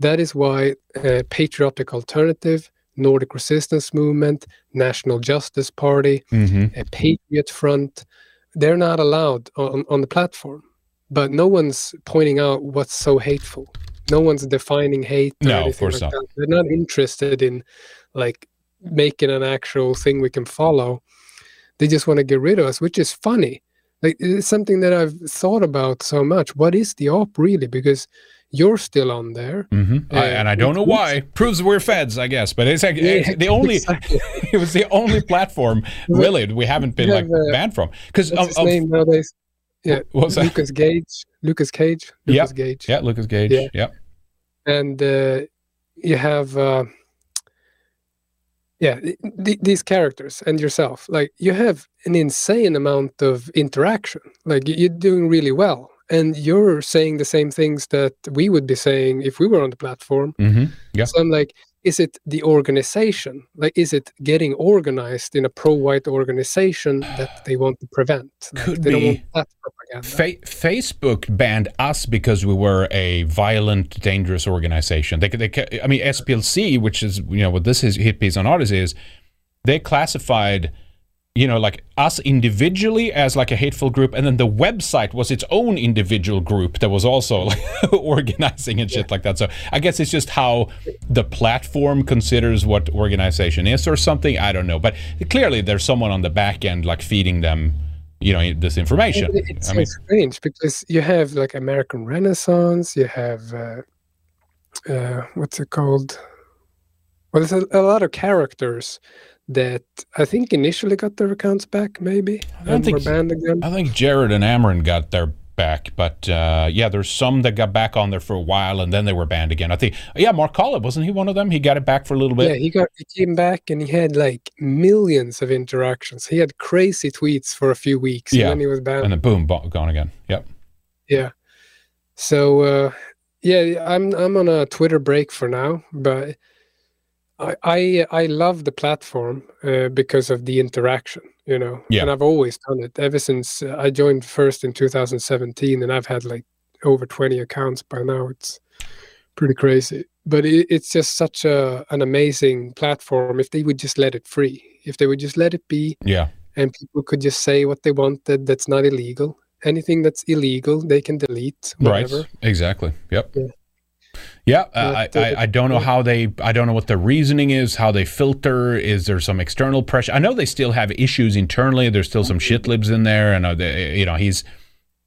that is why uh, patriotic alternative nordic resistance movement national justice party Mm-hmm. a Patriot Front, they're not allowed on, on the platform. But no one's pointing out what's so hateful. No one's defining hate. or No, of course like not. that. They're not interested in like making an actual thing we can follow. They just want to get rid of us, which is funny. Like it's something that I've thought about so much. What is the op really? Because you're still on there. hmm Uh, and I don't know why. Proves we're feds, I guess. But it's like it's the only. exactly. it was the only platform really we haven't been like banned from because his name nowadays? Yeah? Lucas Gage. Lucas Cage. Yeah. Lucas Gage. yeah, Lucas Gage. Yeah. Yeah, and uh, you have uh, yeah th- th- these characters and yourself like you have an insane amount of interaction like you're doing really well and you're saying the same things that we would be saying if we were on the platform hmm Yeah. so i'm like is it the organization like is it getting organized in a pro-white organization that they want to prevent Could they don't be. want that propaganda Fa- Facebook banned us because we were a violent, dangerous organization. They, they, I mean, SPLC, which is you know what this is hit piece on Odysee is, they classified, you know, like us individually as like a hateful group, and then the website was its own individual group that was also like organizing and shit like that. So I guess it's just how the platform considers what organization is or something. I don't know, but clearly there's someone on the back end like feeding them, you know, this information. It's I mean, strange because you have like American Renaissance, you have uh, uh, what's it called? Well, there's a, a lot of characters that I think initially got their accounts back, maybe, don't were think- banned again. I think Jared and AmRen got their back, but uh, yeah, there's some that got back on there for a while and then they were banned again. I think, yeah, Mark Collett wasn't he one of them? He got it back for a little bit. Yeah, he got he came back and he had like millions of interactions. He had crazy tweets for a few weeks, Yeah, and then he was banned. and then boom, gone again. Yep. Yeah. So uh, yeah, I'm I'm on a Twitter break for now, but I I, I love the platform uh, because of the interaction, you know. Yeah. And I've always done it ever since uh, I joined first in 2017, and I've had like over 20 accounts by now. It's pretty crazy, but it, it's just such a an amazing platform. If they would just let it free, if they would just let it be, Yeah. and people could just say what they wanted that's not illegal anything that's illegal they can delete whatever Right. Exactly. Yep. Yeah. Yeah. uh, I, I, I don't know how they, I don't know what the reasoning is, how they filter. Is there some external pressure? I know they still have issues internally. There's still some shit libs in there. And, uh, they, you know, he's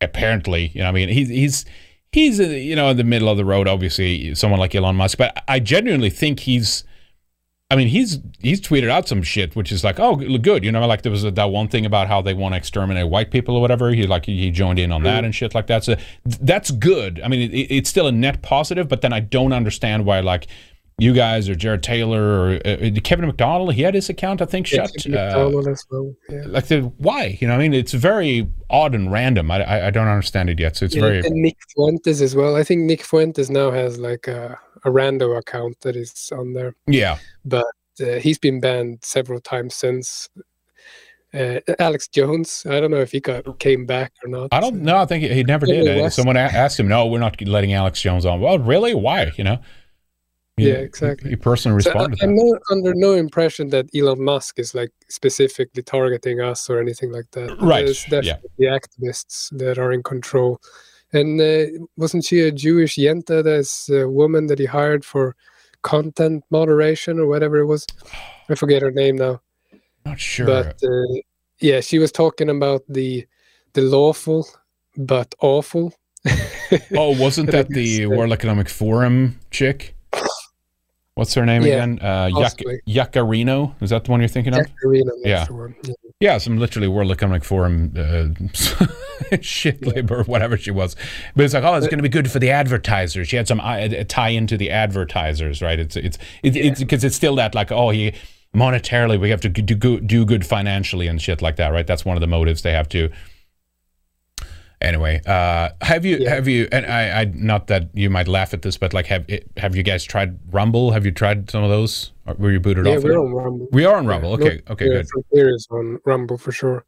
apparently, you know, I mean, he's, he's, he's, uh, you know, in the middle of the road, obviously, someone like Elon Musk. But I genuinely think he's, I mean, he's he's tweeted out some shit, which is like, oh, good, you know, like there was a, that one thing about how they want to exterminate white people or whatever. He like he joined in on that mm. and shit like that. So th- that's good. I mean, it, it's still a net positive, but then I don't understand why like you guys or Jared Taylor or uh, Kevin MacDonald, he had his account I think Yeah, shut. Uh, MacDonald as well. Yeah. like the why? You know, I mean, it's very odd and random. I I, I don't understand it yet. So it's Yeah, very and Nick Fuentes as well. I think Nick Fuentes now has like a, a rando account that is on there, yeah. but uh, he's been banned several times since. Uh, Alex Jones, I don't know if he got came back or not. I don't know. I think he, he never did. Uh. Someone asked him, "No, we're not letting Alex Jones on." Well, really? Why? You know? Yeah, exactly. He personally So I- responded. to I'm that. under no impression that Elon Musk is like specifically targeting us or anything like that. Right, There's yeah. definitely activists that are in control. And uh, wasn't she a Jewish Yenta, this uh, woman that he hired for content moderation or whatever it was? I forget her name now. Not sure. But uh, yeah, she was talking about the the lawful but awful. oh, wasn't that the uh, World Economic Forum chick? What's her name Yeah, again? Uh, possibly. Is that the one you're thinking of? That's Yeah. Yeah. Yeah, some literally World Economic Forum uh, shit lib or whatever she was. But it's like, oh, it's going to be good for the advertisers. She had some uh, tie into the advertisers, right? It's it's it, it's because it's still that like, oh, he monetarily we have to do do good financially and shit like that, right? That's one of the motives they have to. Anyway, uh, have you Yeah. have you and I, I not that you might laugh at this, but like have have you guys tried Rumble? Have you tried some of those? Or were you booted Yeah, off? we're on Rumble. we are on Rumble. Yeah, Okay, North okay, good. Frontier is on Rumble for sure.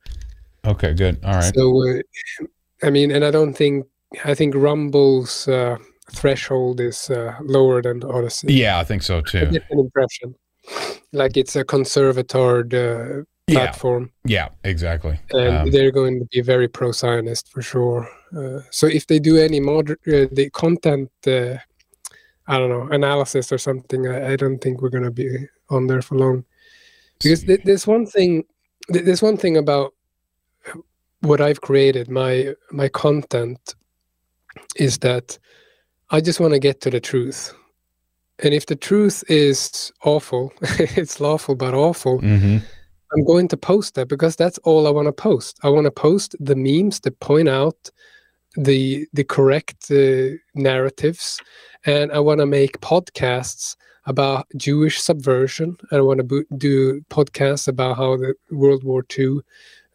Okay, good. All right. So, uh, I mean, and I don't think I think Rumble's uh, threshold is uh, lower than Odysee. Yeah, I think so I too. get an impression, like it's a conservatard uh, Yeah, platform, yeah, exactly. and Um, they're going to be very pro-Zionist for sure. Uh, so if they do any moder- uh, the content, uh, I don't know, analysis or something, I, I don't think we're going to be on there for long. Because th- there's one thing, th- there's one thing about what I've created, my my content, is that I just want to get to the truth. And if the truth is awful, it's lawful but awful, hmm I'm going to post that because that's all I want to post. I want to post the memes that point out the the correct uh, narratives, and I want to make podcasts about Jewish subversion. I want to bo- do podcasts about how the World War II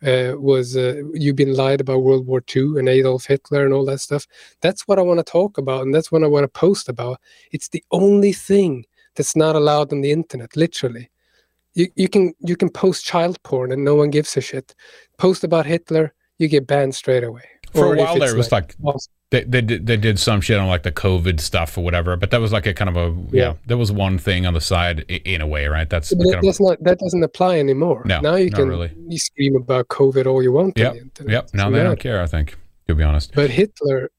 uh, was. Uh, you've been lied about World War II and Adolf Hitler and all that stuff. That's what I want to talk about, and that's what I want to post about. It's the only thing that's not allowed on the internet, literally you, you can you can post child porn and no one gives a shit. Post about Hitler, you get banned straight away. For Or a while there, it was like they they did, they did some shit on like the COVID stuff or whatever, but that was like a kind of a yeah. Yeah. There was one thing on the side in a way, right? That's that, of not that doesn't apply anymore. No, now you can really. you scream about COVID all you want Yep, on yep. Now they don't care. I think to be honest. But Hitler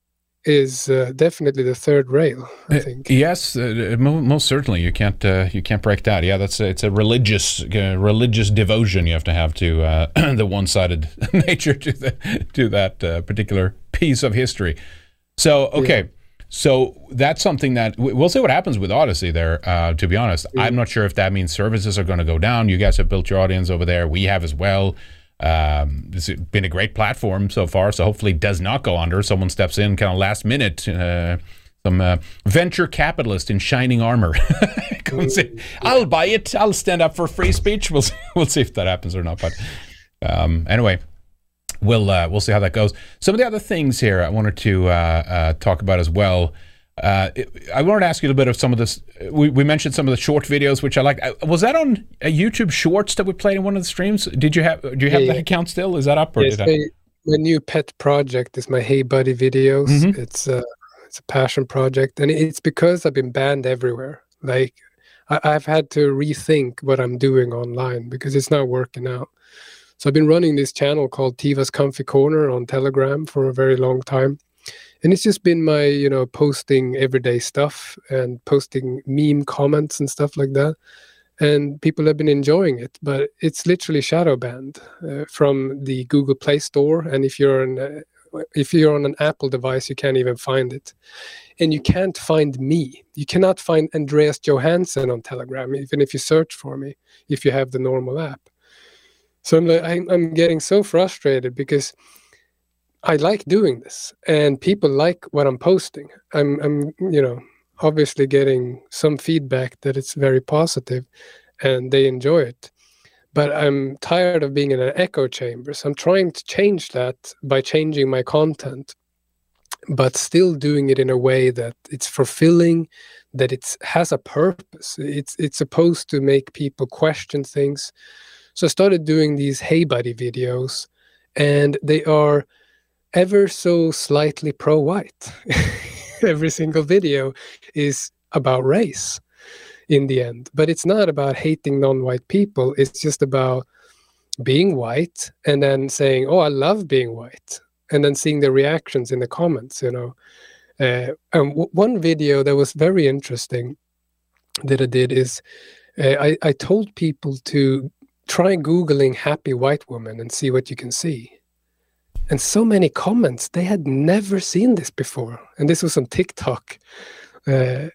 is uh, definitely the third rail. I Uh, think. Yes, uh, most certainly. You can't uh, you can't break that. Yeah, that's a, it's a religious uh, religious devotion you have to have to uh, the one sided nature to the, to that uh, particular piece of history. So okay. So that's something that we- we'll see what happens with Odysee there. Uh, to be honest, I'm not sure if that means services are going to go down. You guys have built your audience over there. We have as well. Um, it's been a great platform so far. So hopefully it does not go under. Someone steps in kind of last minute. Uh, some uh, venture capitalist in shining armor comes in. I'll buy it. I'll stand up for free speech. We'll see, we'll see if that happens or not. But um, anyway, we'll uh, we'll see how that goes. Some of the other things here I wanted to uh, uh, talk about as well. Uh, it- I wanted to ask you a little bit of some of this. We, we mentioned some of the short videos, which I like. Uh, Was that on uh, YouTube Shorts that we played in one of the streams? Did you have? Do you have Yeah, that yeah. account still? Is that up or Yes, did I? my, new pet project is my Hey Buddy videos. Mhm. It's a it's a passion project, and it's because I've been banned everywhere. Like I, I've had to rethink what I'm doing online because it's not working out. So I've been running this channel called Tiva's Comfy Corner on Telegram for a very long time. And it's just been my, you know, posting everyday stuff and posting meme comments and stuff like that. And people have been enjoying it, but it's literally shadow banned uh, from the Google Play Store. And if you're an uh, if you're on an Apple device, you can't even find it. And you can't find me. You cannot find Andreas Johansson on Telegram, even if you search for me, if you have the normal app. So I'm, like, I'm, I'm getting so frustrated because I like doing this and people like what I'm posting. I'm, I'm, you know, obviously getting some feedback that it's very positive and they enjoy it. But I'm tired of being in an echo chamber. So I'm trying to change that by changing my content, but still doing it in a way that it's fulfilling, that it has a purpose. It's it's supposed to make people question things. So I started doing these Hey Buddy videos, and they are ever so slightly pro-white. Every single video is about race in the end, but it's not about hating non-white people. It's just about being white and then saying, "Oh, I love being white," and then seeing the reactions in the comments. You know, uh, and w- one video that was very interesting that I did is uh, I, I told people to try googling happy white woman and see what you can see and so many comments they had never seen this before. And this was on tiktok uh,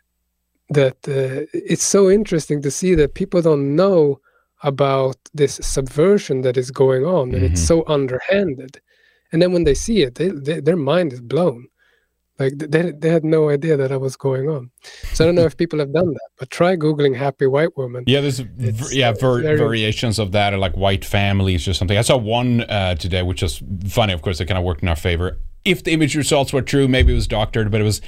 that uh, it's so interesting to see that people don't know about this subversion that is going on and it's Mhm. so underhanded. And then when they see it they, they, their mind is blown like they, they had no idea that that was going on so i don't know if people have done that but try googling happy white woman Yeah, there's It's, v- yeah uh, ver- very- variations of that, or like white families or something. I saw one uh, today, which was funny. Of course, it kind of worked in our favor. If the image results were true, maybe it was doctored, but it was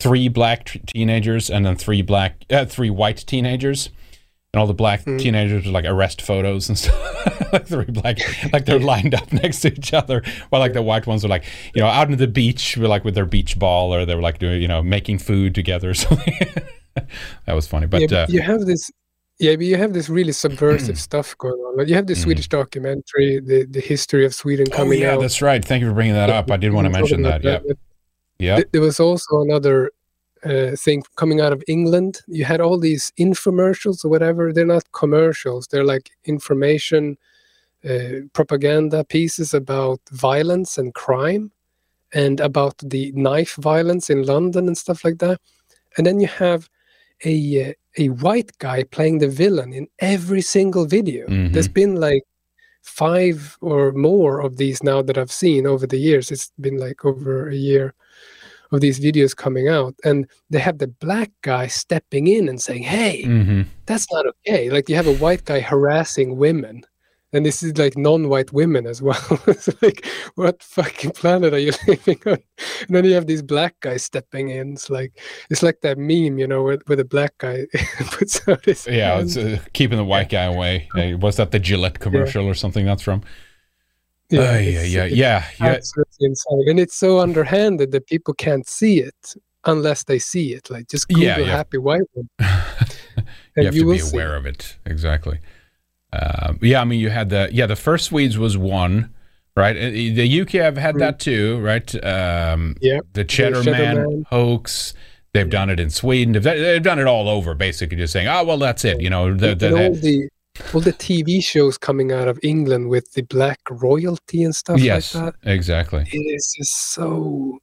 three black t- teenagers and then three black, uh, three white teenagers, and all the black Hmm. teenagers were like arrest photos and stuff. like three black, like they're lined up next to each other, while like the white ones were like, you know, out on the beach, with like with their beach ball, or they were like doing, you know, making food together or something. that was funny, but. yeah, uh, you have this yeah but you have this really subversive stuff going on like you have the swedish documentary the, the history of sweden Mm. Oh coming yeah, out Yeah, that's right. Thank you for bringing that up. I did want to mention talked that. Yeah, but yeah. there was also another uh, thing coming out of england you had all these infomercials or whatever they're not commercials they're like information uh, propaganda pieces about violence and crime and about the knife violence in London and stuff like that. And then you have a uh, a white guy playing the villain in every single video. Mhm. There's been like five or more of these now that I've seen over the years. It's been like over a year of these videos coming out, and they have the black guy stepping in and saying, "Hey, hmm that's not okay." Like you have a white guy harassing women. And this is like non-white women as well. it's like, what fucking planet are you living on? And then you have these black guys stepping in. It's like, it's like that meme, you know, where, where the black guy puts out his Yeah, hand. it's uh, keeping the white guy away. Was that the Gillette commercial or something that's from? Yeah, yeah, it's- yeah, yeah, yeah. absolutely insane. And it's so underhanded that people can't see it unless they see it. Like just Google Yeah, yeah. happy white women. you have you to be aware of it exactly um, yeah i mean you had the yeah the first swedes was one right Uh, the uk have had Mm. that too right um, Yep, the cheddar, Cheddar man, Man. hoax they've done it in sweden they've, they've done it all over basically just saying oh well that's it you know the, the, all the, the all the TV shows coming out of England with the black royalty and stuff yes like that. exactly It is just so.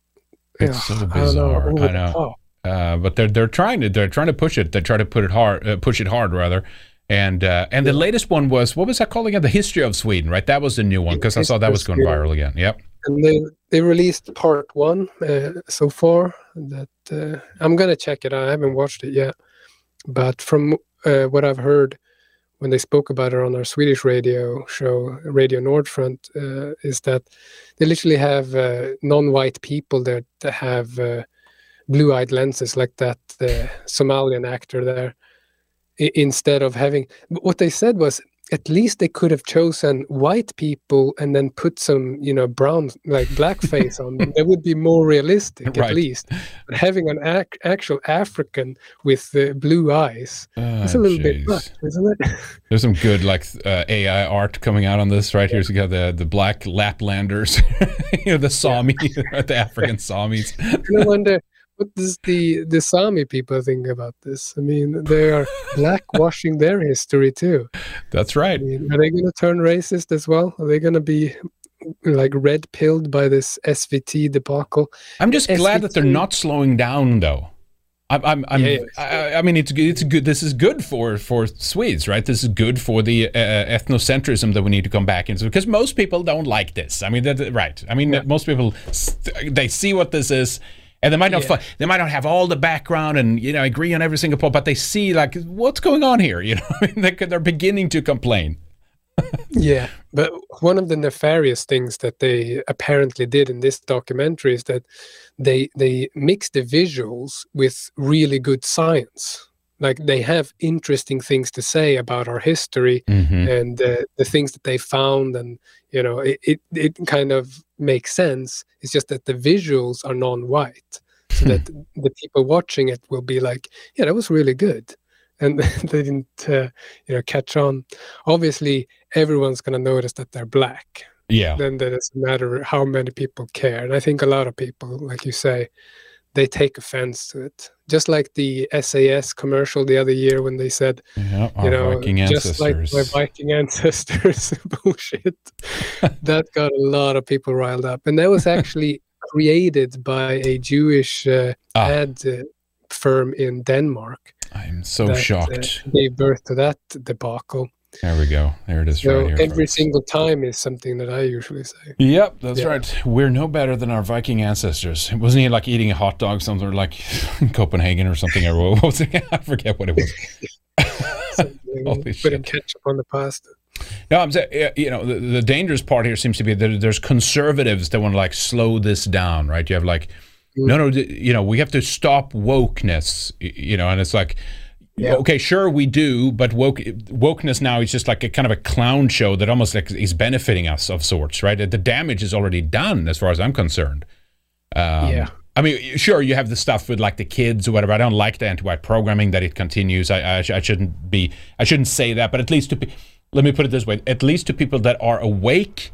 It's ugh, so I know, bizarre. I know. uh, but they're they're trying to they're trying to push it. They try to put it hard, uh, push it hard rather. And uh, and the latest one was what was that called again? The history of Sweden, right? That was the new one because I saw that was going viral again. Yep. And they they released part one uh, so far. That uh, I'm gonna check it. out. I haven't watched it yet, but from uh, what I've heard when they spoke about it on our Swedish radio show, Radio Nordfront, uh, is that they literally have uh, non-white people that, that have uh, blue-eyed lenses, like that uh, Somalian actor there. i- Instead of having, what they said was, at least they could have chosen white people and then put some, you know, brown, like blackface on them. That would be more realistic, Right. at least. But having an ac- actual African with uh, blue eyes, it's a Oh, little bit much, isn't it? There's some good like uh, AI art coming out on this. Right here's you got the the black Laplanders, you know the Sami, the African Samis. and I wonder what does the the Sami people think about this? I mean, they are blackwashing their history too. That's I right. mean, are they going to turn racist as well? Are they going to be like red pilled by this SVT debacle? I'm just glad that they're not slowing down though. I'm, I'm, I'm Yeah, I, I mean, it's good. It's good. This is good for for Swedes, right? This is good for the uh, ethnocentrism that we need to come back into because most people don't like this. I mean, that, right? I mean, most people they see what this is. And they might not, Yeah. they might not have all the background and you know agree on every single point, but they see like what's going on here. You know, I mean, they, they're beginning to complain. Yeah, but one of the nefarious things that they apparently did in this documentary is that they they mix the visuals with really good science. Like they have interesting things to say about our history Mm-hmm. and uh, the things that they found, and you know, it, it it kind of makes sense. It's just that the visuals are non-white, so that the people watching it will be like, "Yeah, that was really good," and they didn't, uh, you know, catch on. Obviously, everyone's gonna notice that they're black. Yeah, Then it doesn't matter how many people care, and I think a lot of people, like you say, they take offense to it. Just like the SAS commercial the other year when they said, yeah you know, just like my Viking ancestors bullshit. that got a lot of people riled up, and that was actually created by a Jewish uh, Ah. ad uh, firm in Denmark. I'm so that, uh, shocked. gave birth to that debacle. There we go. There it is So right here. every folks. single time is something that I usually say. Yep, that's Yeah. right. We're no better than our Viking ancestors. Wasn't he like eating a hot dog something like in Copenhagen or something? Or what was it? I forget what it was. Holy putting shit. ketchup on the pasta. No, I'm saying, you know, the, the dangerous part here seems to be that there's conservatives that want to like slow this down, right? You have like, mm. no, no, you know, we have to stop wokeness, you know, and it's like, Yeah. okay, sure we do, but woke wokeness now is just like a kind of a clown show that almost like is benefiting us of sorts, right? The damage is already done, as far as I'm concerned. Um, Yeah. I mean, sure, you have the stuff with like the kids or whatever. I don't like the anti-white programming that it continues. I, I, sh- I shouldn't be, I shouldn't say that, but at least to, pe- let me put it this way: at least to people that are awake,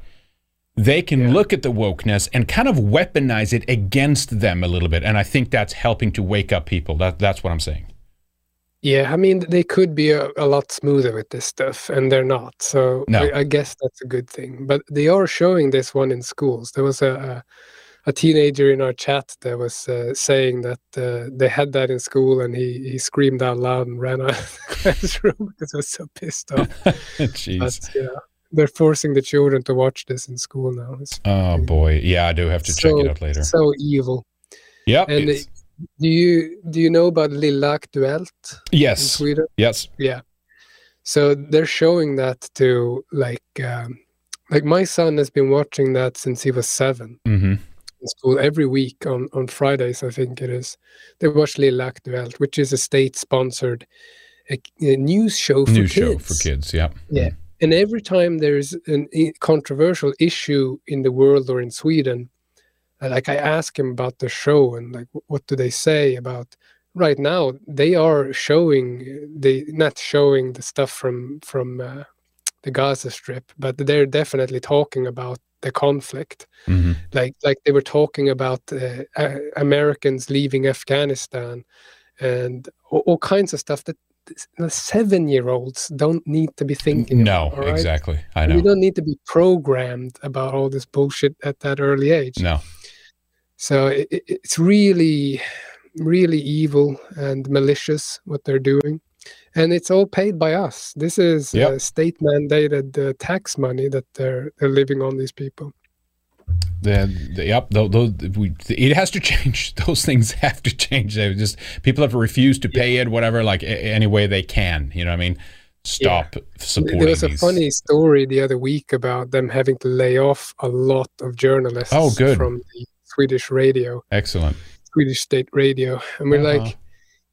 they can Yeah. look at the wokeness and kind of weaponize it against them a little bit, and I think that's helping to wake up people. That, that's what I'm saying. Yeah, I mean, they could be a, a lot smoother with this stuff, and they're not. So No. I, I guess that's a good thing. But they are showing this one in schools. There was a, a, a teenager in our chat that was uh, saying that uh, they had that in school, and he he screamed out loud and ran out of the classroom because he was so pissed off. Jeez. But yeah, they're forcing the children to watch this in school now. It's Oh boy. Yeah, I do have to check it out later. So evil. Yeah, And do you do you know about Lilla Aktuellt in yes. Sweden? Yes. Yeah. So they're showing that to like um, like my son has been watching that since he was seven mm-hmm. in school every week on on Fridays. I think it is. They watch Lilla Aktuellt, which is a state sponsored a, a news show for News kids. show for kids. Yeah. Yeah. And every time there's a controversial issue in the world or in Sweden, like I ask him about the show and like what do they say about right now they are showing they not showing the stuff from from uh, the Gaza strip but they're definitely talking about the conflict hmm like like they were talking about uh, uh, Americans leaving Afghanistan and all, all kinds of stuff that seven year olds don't need to be thinking No, about, right? exactly. I We know. don't need to be programmed about all this bullshit at that early age. No. So it, it- it's really, really evil and malicious what they're doing. And it's all paid by us. This is Yep. uh, state mandated uh, tax money that they're, they're living on these people. The, the, yep, tho- those, we, it has to change. Those things have to change. They just people have refused to pay it, whatever, like any way they can. You know what I mean? Stop supporting there was a these. funny story the other week about them having to lay off a lot of journalists Oh, good. from the Swedish radio, Excellent. Swedish state radio. And we're Uh-huh. like,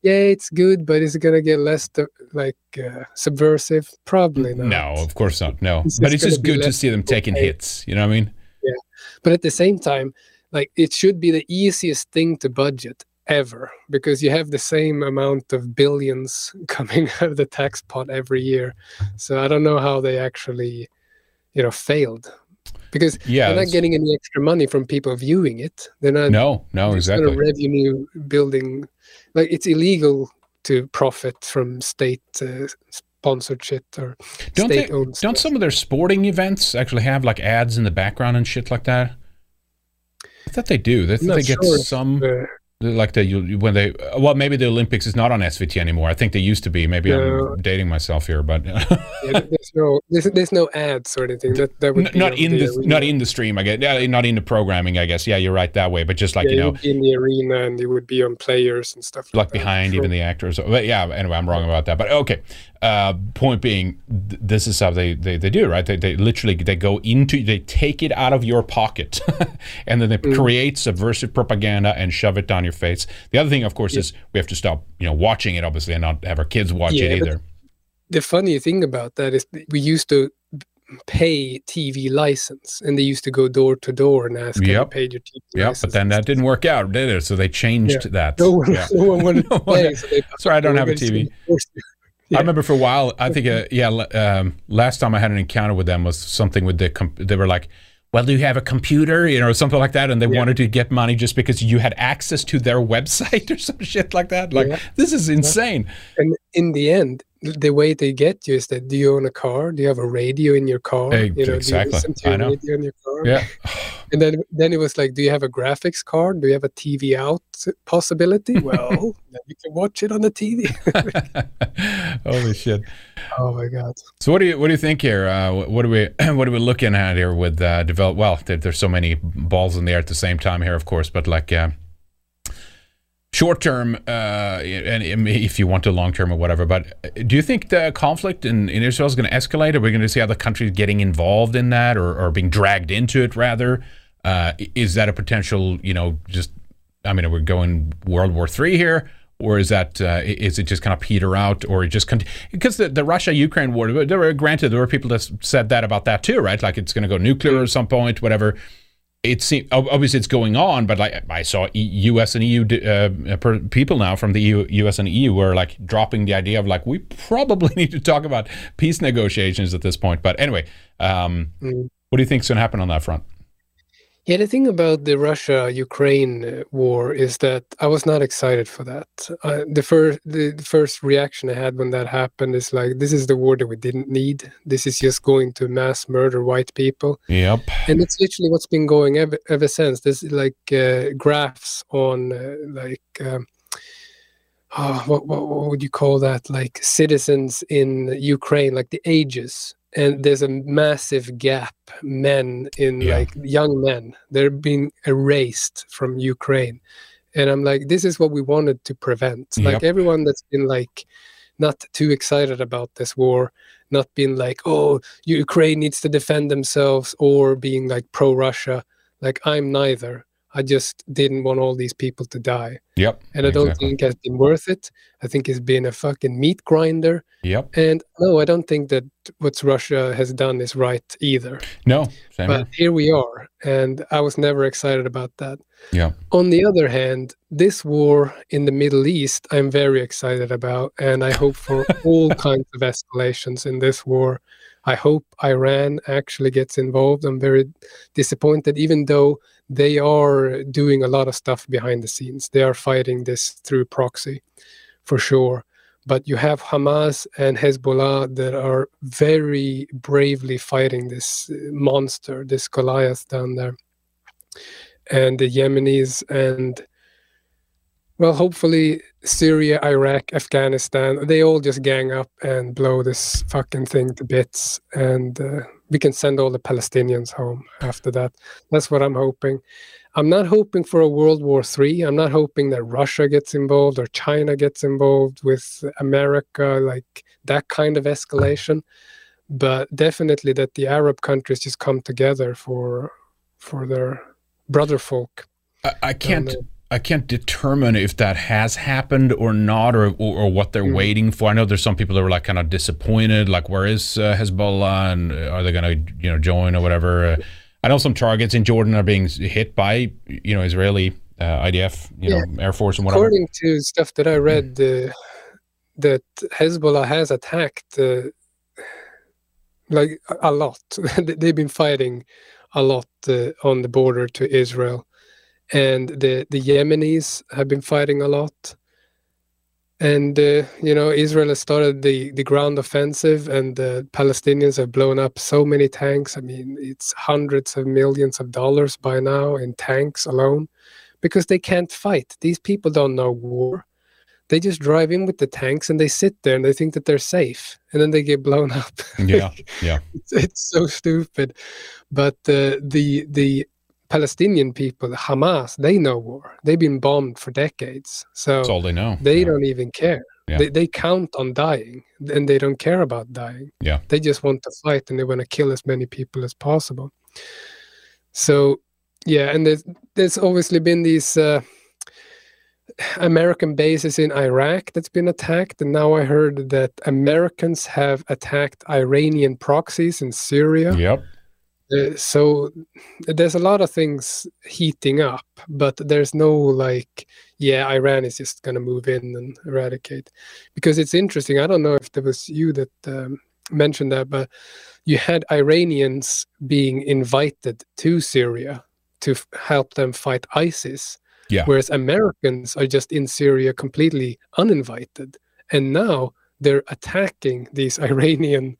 yeah, it's good, but is it going to get less like uh, subversive? Probably not. No, of course not. No, It's but just it's just good to see them taking pay. hits. You know what I mean? Yeah, but at the same time, like it should be the easiest thing to budget ever because you have the same amount of billions coming out of the tax pot every year. So I don't know how they actually, you know, failed because Yeah. they're not getting any extra money from people viewing it. They're not no, no, not exactly. a revenue building. Like it's illegal to profit from state uh, sponsored shit or Don't they? state-owned Don't stuff. some of their sporting events actually have like ads in the background and shit like that? I thought they do. They, I'm not they get sure. some Uh, like the when they well maybe the Olympics is not on SVT anymore. I think they used to be. Maybe No. I'm dating myself here, but yeah, there's no there's, there's no ads or anything. That that would not in the arena. not in the stream. I guess yeah, not in the programming. I guess yeah, you're right that way. But just like yeah, you know, be in the arena and you would be on players and stuff like that. behind Sure. even the actors. But yeah, anyway, I'm wrong about that. But okay. Uh, point being, th- this is how they, they, they do right. They, they literally they go into they take it out of your pocket, and then they Mm. create subversive propaganda and shove it down your face. The other thing, of course, is we have to stop you know watching it obviously and not have our kids watch Yeah, it either. The funny thing about that is we used to pay TV license, and they used to go door to door and ask, "Have you Yep. your TV Yeah, but then that didn't work out, did it? So they changed that. No one, Yeah. no one wanted No one- pay. So they, Sorry, I don't have a TV. You." I remember for a while. I think, uh, yeah. Um, last time I had an encounter with them was something with the. Com- they were like, "Well, do you have a computer?" You know, or something like that, and they Yeah. wanted to get money just because you had access to their website or some shit like that. Like, Yeah. this is insane. And in the end, the way they get you is that do you own a car? Do you have a radio in your car? Eh, you know, do exactly. you listen to I know. radio in your car? Yeah, And then then it was like, do you have a graphics card? Do you have a TV out possibility? Well, then you can watch it on the TV. holy shit. oh my god. So what do you what do you think here? Uh, what are we what are we looking at here with uh, develop? Well, there, there's so many balls in the air at the same time here, of course, but like uh, short term, uh, and and if you want to long term or whatever. But uh, do you think the conflict in, in Israel is going to escalate? Are we going to see other countries getting involved in that, or, or being dragged into it? Rather, uh, is that a potential? You know, just I mean, we're we going World War Three here? Or is that uh, is it just kind of peter out, or it just con- because the, the Russia Ukraine war? There were granted there were people that said that about that too, right? Like it's going to go nuclear at some point, whatever. It seems obviously it's going on, but like I saw U.S. and EU uh, people now from the EU, U.S. and EU were like dropping the idea of like we probably need to talk about peace negotiations at this point. But anyway, um, Mm. what do you think's going to happen on that front? Yeah, the thing about the Russia-Ukraine uh, war is that I was not excited for that. Uh, the first, the, the first reaction I had when that happened is like, "This is the war that we didn't need. This is just going to mass murder white people." Yep. and it's literally what's been going ever, ever since there's like uh, graphs on uh, like um, oh, what, what, what would you call that like citizens in ukraine like the ages and there's a massive gap men in Yeah. like young men they're being erased from ukraine. And i'm like this is what we wanted to prevent. Like everyone that's been like not too excited about this war not being like oh ukraine needs to defend themselves or being like pro russia like i'm neither i just didn't want all these people to die Yep. and i don't Exactly. think it's been worth it i think it's been a fucking meat grinder Yep. and no i don't think that what russia has done is right either No. Same but here. here we are and i was never excited about that Yeah. on the other hand this war in the middle east i'm very excited about and i hope for all kinds of escalations in this war i hope iran actually gets involved i'm very disappointed even though they are doing a lot of stuff behind the scenes. They are fighting this through proxy for sure. But you have Hamas and Hezbollah that are very bravely fighting this uh, monster, this Goliath down there, and the Yemenis and well, hopefully Syria, Iraq, Afghanistan, they all just gang up and blow this fucking thing to bits, and uh, we can send all the Palestinians home after that. That's what I'm hoping. I'm not hoping for a World War III. I'm not hoping that Russia gets involved or China gets involved with America, like that kind of escalation. But definitely that the Arab countries just come together for for their brother folk. I, I can't. I can't determine if that has happened or not, or or, or what they're Mm. waiting for. I know there's some people that were like kind of disappointed, like where is uh, Hezbollah and are they going to you know join or whatever. Uh, I know some targets in Jordan are being hit by you know Israeli uh, IDF, you know Air Force and whatever. According to stuff that I read, uh, that Hezbollah has attacked uh, like a- a lot. They've been fighting a lot uh, on the border to Israel, and the the Yemenis have been fighting a lot. And uh, you know, Israel has started the the ground offensive, and the Palestinians have blown up so many tanks. I mean, it's hundreds of millions of dollars by now in tanks alone because they can't fight. These people don't know war. They just drive in with the tanks and they sit there and they think that they're safe, and then they get blown up. Yeah, yeah. it's, it's so stupid. But uh, the the Palestinian people, Hamas, they know war. They've been bombed for decades, so That's all they know. they yeah. don't even care. Yeah. They, they count on dying and they don't care about dying. Yeah. They just want to fight and they want to kill as many people as possible. So, yeah, and there's, there's obviously been these uh, American bases in Iraq that's been attacked. And now I heard that Americans have attacked Iranian proxies in Syria. Yep. Uh, so there's a lot of things heating up, but there's no like, yeah, Iran is just going to move in and eradicate. Because it's interesting. I don't know if there was you that um, mentioned that, but you had Iranians being invited to Syria to f- help them fight ISIS, Yeah. whereas Americans are just in Syria completely uninvited. And now they're attacking these Iranian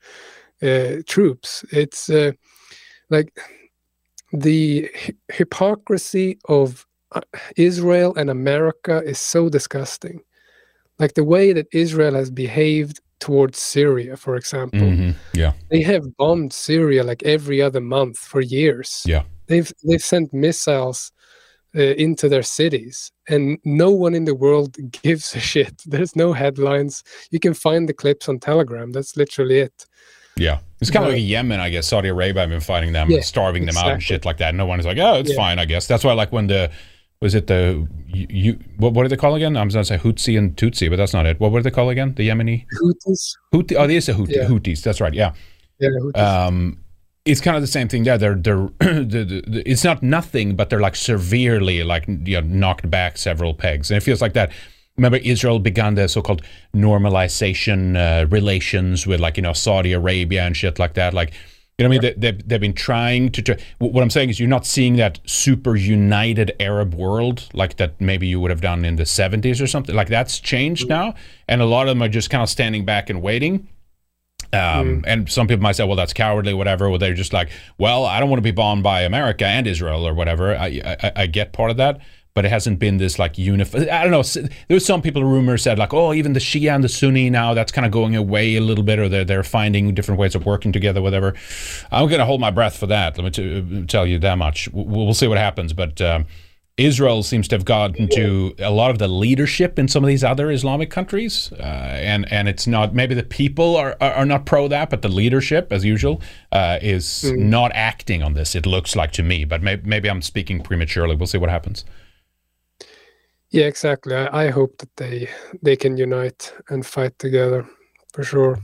uh, troops. It's uh, like the hypocrisy of uh, Israel and America is so disgusting. Like the way that Israel has behaved towards Syria, for example, hmm Yeah. they have bombed Syria like every other month for years. Yeah. They've they've sent missiles uh, into their cities, and no one in the world gives a shit. There's no headlines. You can find the clips on Telegram. That's literally it. Yeah. It's kind of But- like Yemen, I guess. Saudi Arabia have been fighting them Yeah, and starving them out and shit like that. No one is like, oh, it's Yeah. fine, I guess. That's why, like, when the, was it the, you, you what, what do they call again? I was going to say Hutsi and Tutsi, but that's not it. What were they called again? The Yemeni? Houthis, Houthi? Oh, it is a Houthi, Yeah. Houthis. That's right. Yeah. yeah, Um, it's kind of the same thing there. They're, they're, the, the, the, it's not nothing, but they're like severely, like, you know, knocked back several pegs. And it feels like that. Remember, Israel began the so-called normalization uh, relations with, like, you know, Saudi Arabia and shit like that. Like, You know what I mean? They, they've, they've been trying to. Try, what I'm saying is, you're not seeing that super united Arab world like that maybe you would have done in the 70s or something. Like that's changed now, and a lot of them are just kind of standing back and waiting. Um, And some people might say, well, that's cowardly, whatever. Or they're just like, well, I don't want to be bombed by America and Israel or whatever. I, I, I get part of that, but it hasn't been this like unified. I don't know. s- There's some people, rumors said like, oh, even the Shia and the Sunni now, that's kind of going away a little bit, or they're, they're finding different ways of working together, whatever. I'm going to hold my breath for that. Let me t- tell you that much. We'll, we'll see what happens. But um, Israel seems to have gotten to a lot of the leadership in some of these other Islamic countries, uh, and and it's not maybe the people are, are are not pro that, but the leadership, as usual, uh, is not acting on this. It looks like to me, but maybe, maybe I'm speaking prematurely. We'll see what happens. Yeah, exactly. I, I hope that they they can unite and fight together for sure,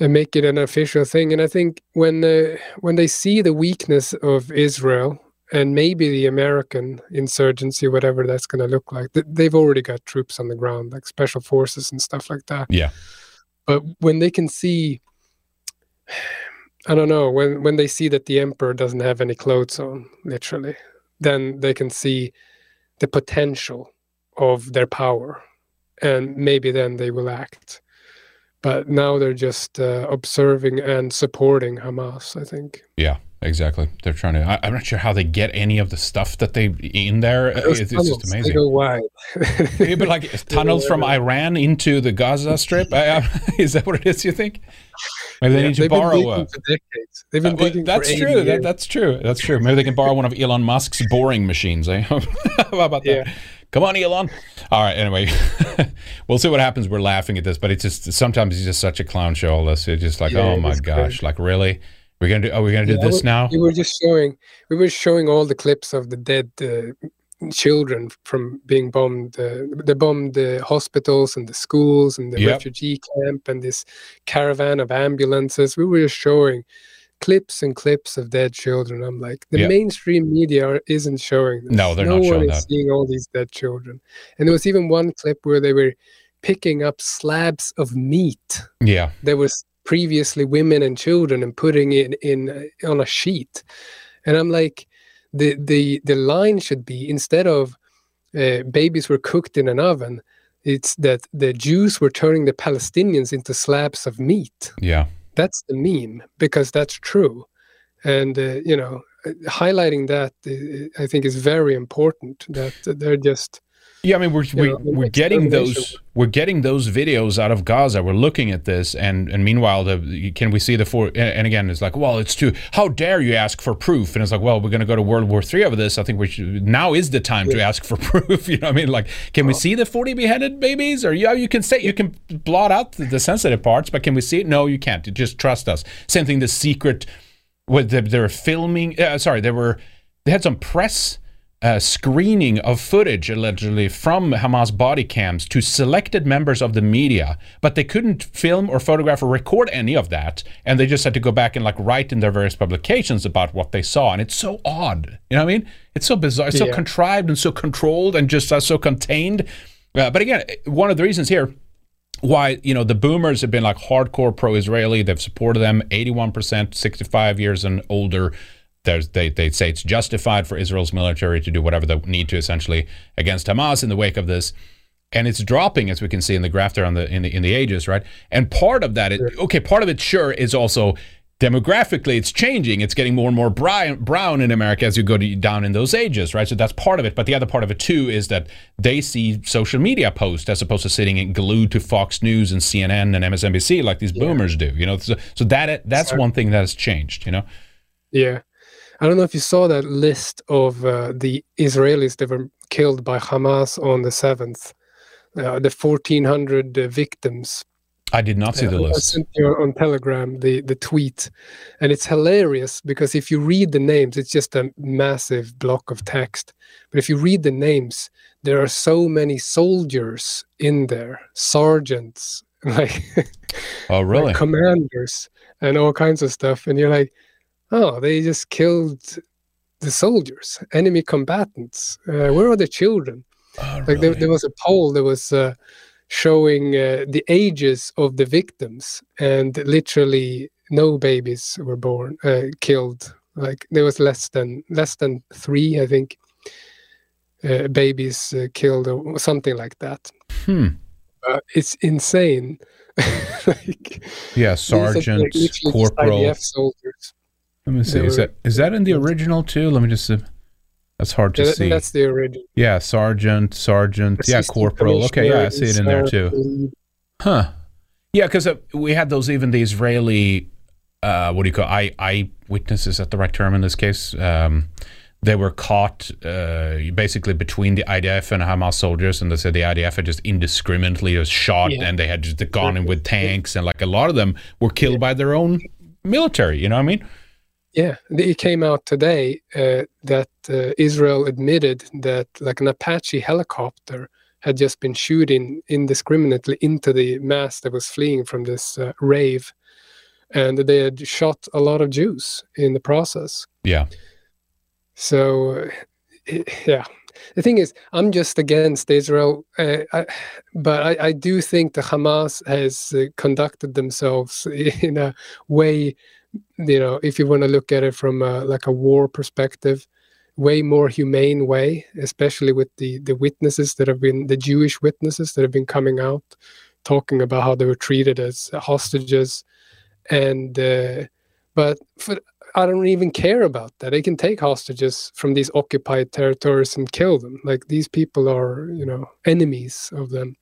and make it an official thing. And I think when uh, when they see the weakness of Israel and maybe the American insurgency, whatever that's going to look like, th- they've already got troops on the ground, like special forces and stuff like that. Yeah, But when they can see, I don't know, when when they see that the emperor doesn't have any clothes on, literally, then they can see the potential of their power, and maybe then they will act. But now they're just uh, observing and supporting Hamas. I think. yeah, exactly. They're trying to. I, I'm not sure how they get any of the stuff that they in there. Those It's, it's just tunnels, They amazing. Yeah, but like tunnels from Iran into the Gaza Strip. I, I, is that what it is? You think? Maybe they Yeah, need to borrow digging a. for decades. They've been Uh, that's true. That, that's true. That's true. Maybe they can borrow one of Elon Musk's boring machines. Eh? How about that? Yeah. Come on, Elon. All right. Anyway, we'll see what happens. We're laughing at this, but it's just sometimes it's just such a clown show. All this. It's just like, Yeah, oh my gosh! crazy. Like really? We're gonna do? Are we gonna do Yeah, this we- now? We were just showing. We were showing all the clips of the dead uh, children from being bombed. Uh, they bombed the hospitals and the schools and the Yep. refugee camp and this caravan of ambulances. We were just showing clips and clips of dead children. I'm like, the Yeah. mainstream media are, isn't showing this. No, they're no not one showing is that. seeing all these dead children. And there was even one clip where they were picking up slabs of meat Yeah. there was previously women and children and putting it in uh, on a sheet and i'm like the the the line should be instead of uh, babies were cooked in an oven it's that the jews were turning the palestinians into slabs of meat Yeah. that's the meme because that's true and uh, you know highlighting that uh, i think is very important that they're just Yeah, I mean we're we, know, we're getting those we're getting those videos out of Gaza. We're looking at this, and and meanwhile, the can we see the four? And again, it's like, well, it's too. How dare you ask for proof? And it's like, well, we're going to go to World War Three over this. I think we should. Now is the time to ask for proof. You know, what I mean, like, can we see the forty beheaded babies? Or yeah, you can say you can blot out the, the sensitive parts, but can we see it? No, you can't. Just trust us. Same thing. The secret. What they, they were filming. Uh, sorry, they were. They had some press uh, screening of footage allegedly from Hamas body cams to selected members of the media, but they couldn't film or photograph or record any of that, and they just had to go back and like write in their various publications about what they saw, and it's so odd. You know what I mean? It's so bizarre, it's so Yeah. contrived and so controlled and just uh, so contained. Uh, but again, one of the reasons here why you know the boomers have been like hardcore pro-israeli they've supported them 81% 65 years and older they, they say it's justified for israel's military to do whatever they need to essentially against hamas in the wake of this. And it's dropping as we can see in the graph there on the in the in the ages right? And part of that is, okay part of it sure is also demographically it's changing. It's getting more and more brown, in america as you go to, down in those ages right? So that's part of it. But the other part of it too is that they see social media posts as opposed to sitting and glued to fox news and cnn and msnbc like these boomers do you know? So, so that that's one thing that has changed you know? Yeah. I don't know if you saw that list of uh, the Israelis that were killed by Hamas on the 7th, uh, the 1,400 uh, victims. i did not see the Uh, I list sent you on Telegram the, the tweet. And it's hilarious because if you read the names, it's just a massive block of text. But if you read the names, there are so many soldiers in there, sergeants, like oh like really commanders and all kinds of stuff and you're like oh they just killed the soldiers enemy combatants uh, where are the children Oh, like there, really? there was a poll that was uh, showing uh, the ages of the victims and literally no babies were born uh, killed. Like there was less than less than three, I think, uh, babies uh, killed or something like that. Hmm. Uh, it's insane. like, Yeah, sergeants, like, corporal. IDF soldiers. Let me see. Is that is that in the original too? Let me just. Uh, that's hard to Yeah, see. that's the original. Yeah, sergeant, sergeant. Yeah, corporal. Okay, yeah, I see it in there too. Huh. Yeah, because uh, we had those even the Israeli, uh, what do you call eye eyewitnesses? Is that the right term in this case? Um, they were caught uh, basically between the IDF and Hamas soldiers, and they said the IDF had just indiscriminately was shot, Yeah. and they had just gone in with tanks, and like a lot of them were killed by their own military. You know what I mean? Yeah, it came out today uh, that uh, Israel admitted that like an Apache helicopter had just been shooting indiscriminately into the mass that was fleeing from this uh, rave, and they had shot a lot of Jews in the process. Yeah. So, uh, i- yeah, the thing is, I'm just against Israel, uh, I, but I, I do think the Hamas has uh, conducted themselves in a way, you know, if you want to look at it from a, like a war perspective, way more humane way, especially with the the witnesses that have been the Jewish witnesses that have been coming out, talking about how they were treated as hostages, and uh, but for I don't even care about that. They can take hostages from these occupied territories and kill them. Like these people are, you know, enemies of them.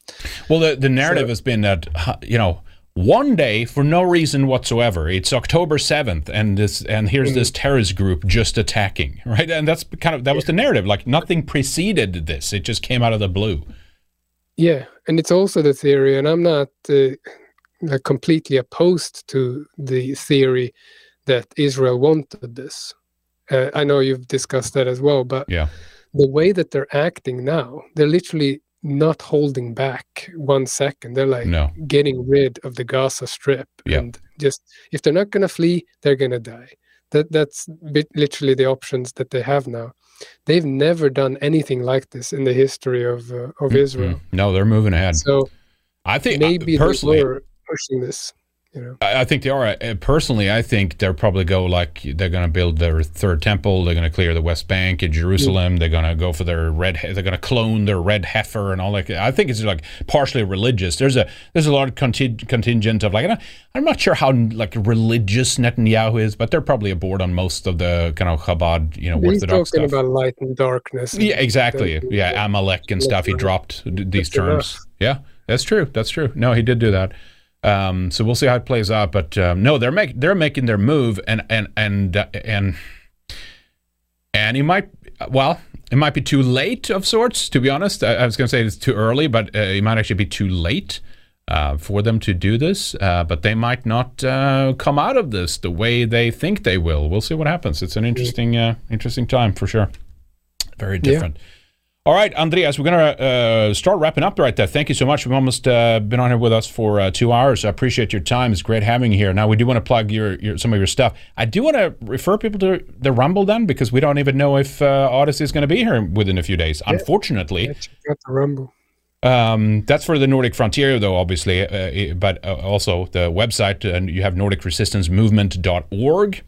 Well, the, the narrative So- has been that you know one day for no reason whatsoever. It's October seventh, and this and here's this terrorist group just attacking, right? And that's kind of that was the narrative. Like nothing preceded this; it just came out of the blue. Yeah, and it's also the theory, and I'm not uh, like completely opposed to the theory that Israel wanted this. Uh, I know you've discussed that as well, but Yeah. the way that they're acting now, they're literally not holding back one second. They're like No. getting rid of the Gaza Strip, Yeah. and just if they're not going to flee, they're going to die. That that's bit, literally the options that they have now. They've never done anything like this in the history of uh, of Israel. Mm, No, they're moving ahead. So I think maybe personally, they were pushing this. You know, I I think they are. Personally, I think they're probably go like they're going to build their third temple. They're going to clear the West Bank and Jerusalem. They're going to go for their red. he- They're going to clone their red heifer and all that. I think it's like partially religious. There's a there's a lot of conti- contingent of like I'm not, I'm not sure how like religious Netanyahu is, but they're probably aboard on most of the kind of Chabad, you know, he's Orthodox talking stuff. about light and darkness. and Yeah, exactly. Yeah, Amalek and stuff. He dropped these terms. Yeah, that's true. That's true. No, he did do that. Um, so we'll see how it plays out. But um, no, they're making they're making their move, and and and uh, and and it might well, it might be too late of sorts. To be honest, I, I was going to say it's too early, but uh, it might actually be too late. Uh, for them to do this, uh, but they might not uh, come out of this the way they think they will. We'll see what happens. It's an interesting, uh, interesting time for sure. Very different. All right, Andreas, we're going to uh, start wrapping up right there. Thank you so much. We've almost uh, been on here with us for uh, two hours. I appreciate your time. It's great having you here. Now, we do want to plug your, your some of your stuff. I do want to refer people to the Rumble then because we don't even know if uh, Odysee is going to be here within a few days. Unfortunately, Yeah, check the Rumble. um, that's for the Nordic Frontier, though, obviously, uh, but uh, also the website, and you have NordicResistanceMovement.org.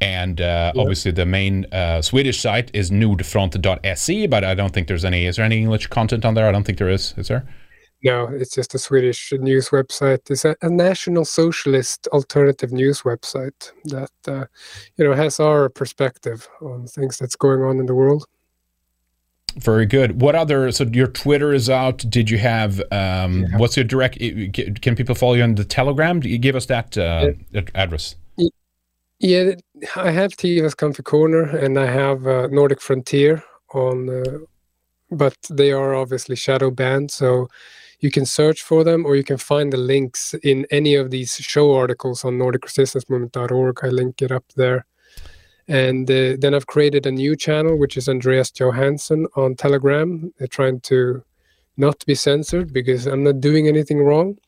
And uh, obviously, the main uh, Swedish site is nordfront.se, but I don't think there's any. Is there any English content on there? I don't think there is. Is there? No, it's just a Swedish news website. It's a, a national socialist alternative news website that uh, you know has our perspective on things that's going on in the world. Very good. What other? So your Twitter is out. Did you have? Um, Yeah. What's your direct? Can people follow you on the Telegram? Do You give us that uh, address. Yeah, I have Tiwaz Comfy Corner and I have uh, Nordic Frontier on, uh, but they are obviously shadow banned. So you can search for them or you can find the links in any of these show articles on NordicResistanceMovement.org. I link it up there. And uh, then I've created a new channel, which is Andreas Johansson on Telegram. They're trying to not be censored because I'm not doing anything wrong.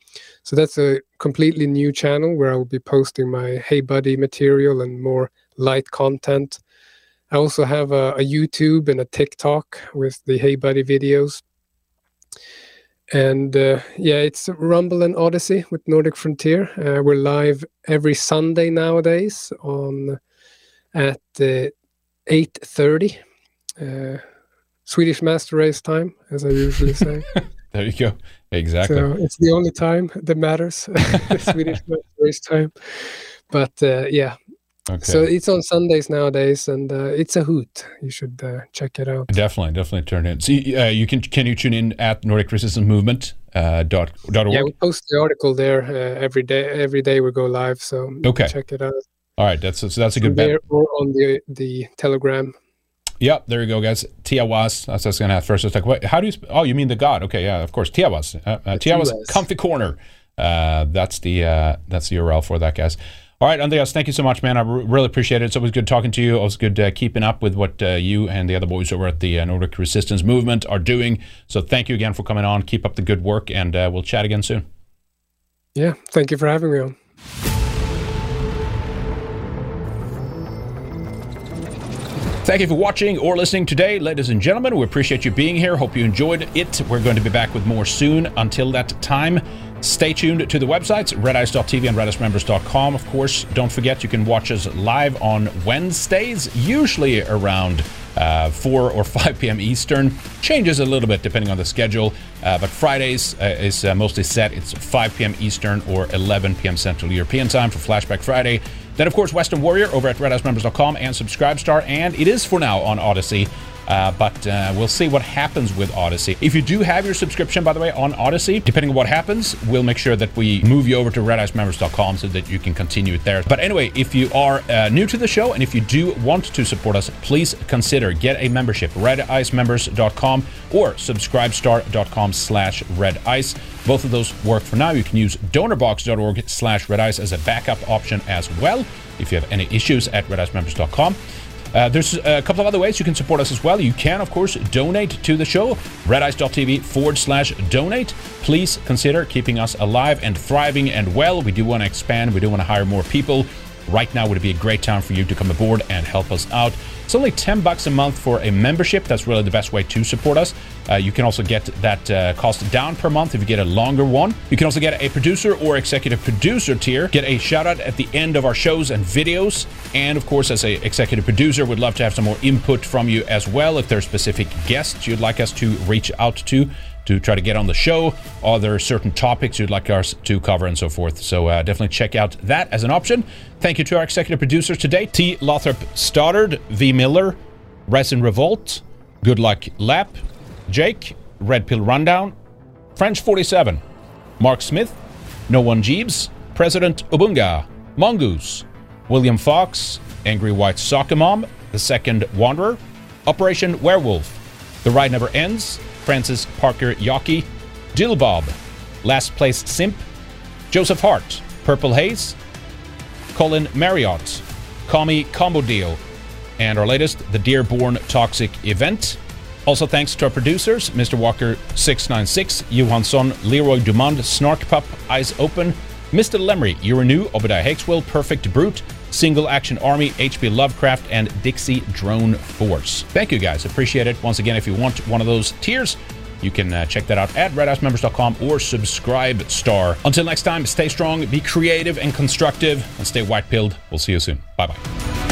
So that's a completely new channel where I will be posting my Hey Buddy material and more light content. I also have a, a YouTube and a TikTok with the Hey Buddy videos. and uh, yeah, it's Rumble and Odysee with Nordic Frontier. Uh, we're live every Sunday nowadays on at uh, eight thirty, uh, Swedish Master Race time, as I usually say. There you go. Exactly. so it's the only time that matters, Swedish Race time. But uh, yeah, okay. so it's on Sundays nowadays, and uh, it's a hoot. You should uh, check it out. definitely, definitely turn in. See, uh, you can can you tune in at Nordic Resistance Movement uh, dot dot org. Yeah, we post the article there uh, every day. Every day we go live, so Okay. check it out. All right, that's so that's a good bet. or on the the Telegram. Yep, there you go, guys. Tiwaz. That's was gonna ask first. I was like, what, how do you? Oh, you mean the god? Okay, yeah, of course. Tiwaz. Uh, uh, Tiwaz. Comfy corner. Uh, that's the uh, that's the URL for that, guys. All right, Andreas, thank you so much, man. I really appreciate it. It's always good talking to you. Always good uh, keeping up with what uh, you and the other boys over at the uh, Nordic Resistance Movement are doing. So thank you again for coming on. Keep up the good work, and uh, we'll chat again soon. Yeah, thank you for having me on. Thank you for watching or listening today, ladies and gentlemen. We appreciate you being here. Hope you enjoyed it. We're going to be back with more soon. Until that time, stay tuned to the websites, redice.tv and redicemembers.com. Of course, don't forget you can watch us live on Wednesdays, usually around uh, 4 or 5 p.m. Eastern. Changes a little bit depending on the schedule, uh, but Fridays uh, is uh, mostly set. It's 5 p.m. Eastern or 11 p.m. Central European time for Flashback Friday. Then, of course, Western Warrior over at redicemembers.com and Subscribestar, and it is for now on Odysee. Uh, but uh, we'll see what happens with Odysee. If you do have your subscription, by the way, on Odysee, depending on what happens, we'll make sure that we move you over to redicemembers.com so that you can continue it there. But anyway, if you are uh, new to the show and if you do want to support us, please consider get a membership, redicemembers.com or subscribestar.com slash redice. Both of those work for now. You can use donorbox.org slash redice as a backup option as well if you have any issues at redicemembers.com. Uh, there's a couple of other ways you can support us as well. You can, of course, donate to the show, redice.tv forward slash donate. Please consider keeping us alive and thriving and well. We do want to expand, we do want to hire more people. Right now would be a great time for you to come aboard and help us out. It's only 10 bucks a month for a membership. That's really the best way to support us. Uh, you can also get that uh, cost down per month if you get a longer one. You can also get a producer or executive producer tier, get a shout out at the end of our shows and videos. And of course, as a executive producer, would love to have some more input from you as well. If there are specific guests you'd like us to reach out to, to try to get on the show. Are there certain topics you'd like us to cover and so forth? So uh, definitely check out that as an option. Thank you to our executive producers today T. Lothrop Stoddard, V. Miller, Resin Revolt, Good Luck Lap, Jake, Red Pill Rundown, French 47, Mark Smith, No One Jeeves, President Ubunga, Mongoose, William Fox, Angry White Soccer Mom, The Second Wanderer, Operation Werewolf, The Ride Never Ends, Francis Parker Yockey, Dill Bob, Last Place Simp, Joseph Hart, Purple Haze, Colin Marriott, Kami Combo Deal, and our latest, the Dearborn Toxic Event. Also, thanks to our producers, Mr. Walker696, Johansson, Leroy Dumond, Snark Pup, Eyes Open, Mr. Lemry, Uranu, Obadiah Hakeswill, Perfect Brute, Single Action Army, HP Lovecraft, and Dixie Drone Force. Thank you guys, appreciate it. Once again, if you want one of those tiers, you can uh, check that out at redicemembers.com or subscribe star. Until next time, stay strong, be creative and constructive, and stay white pilled. We'll see you soon. Bye bye.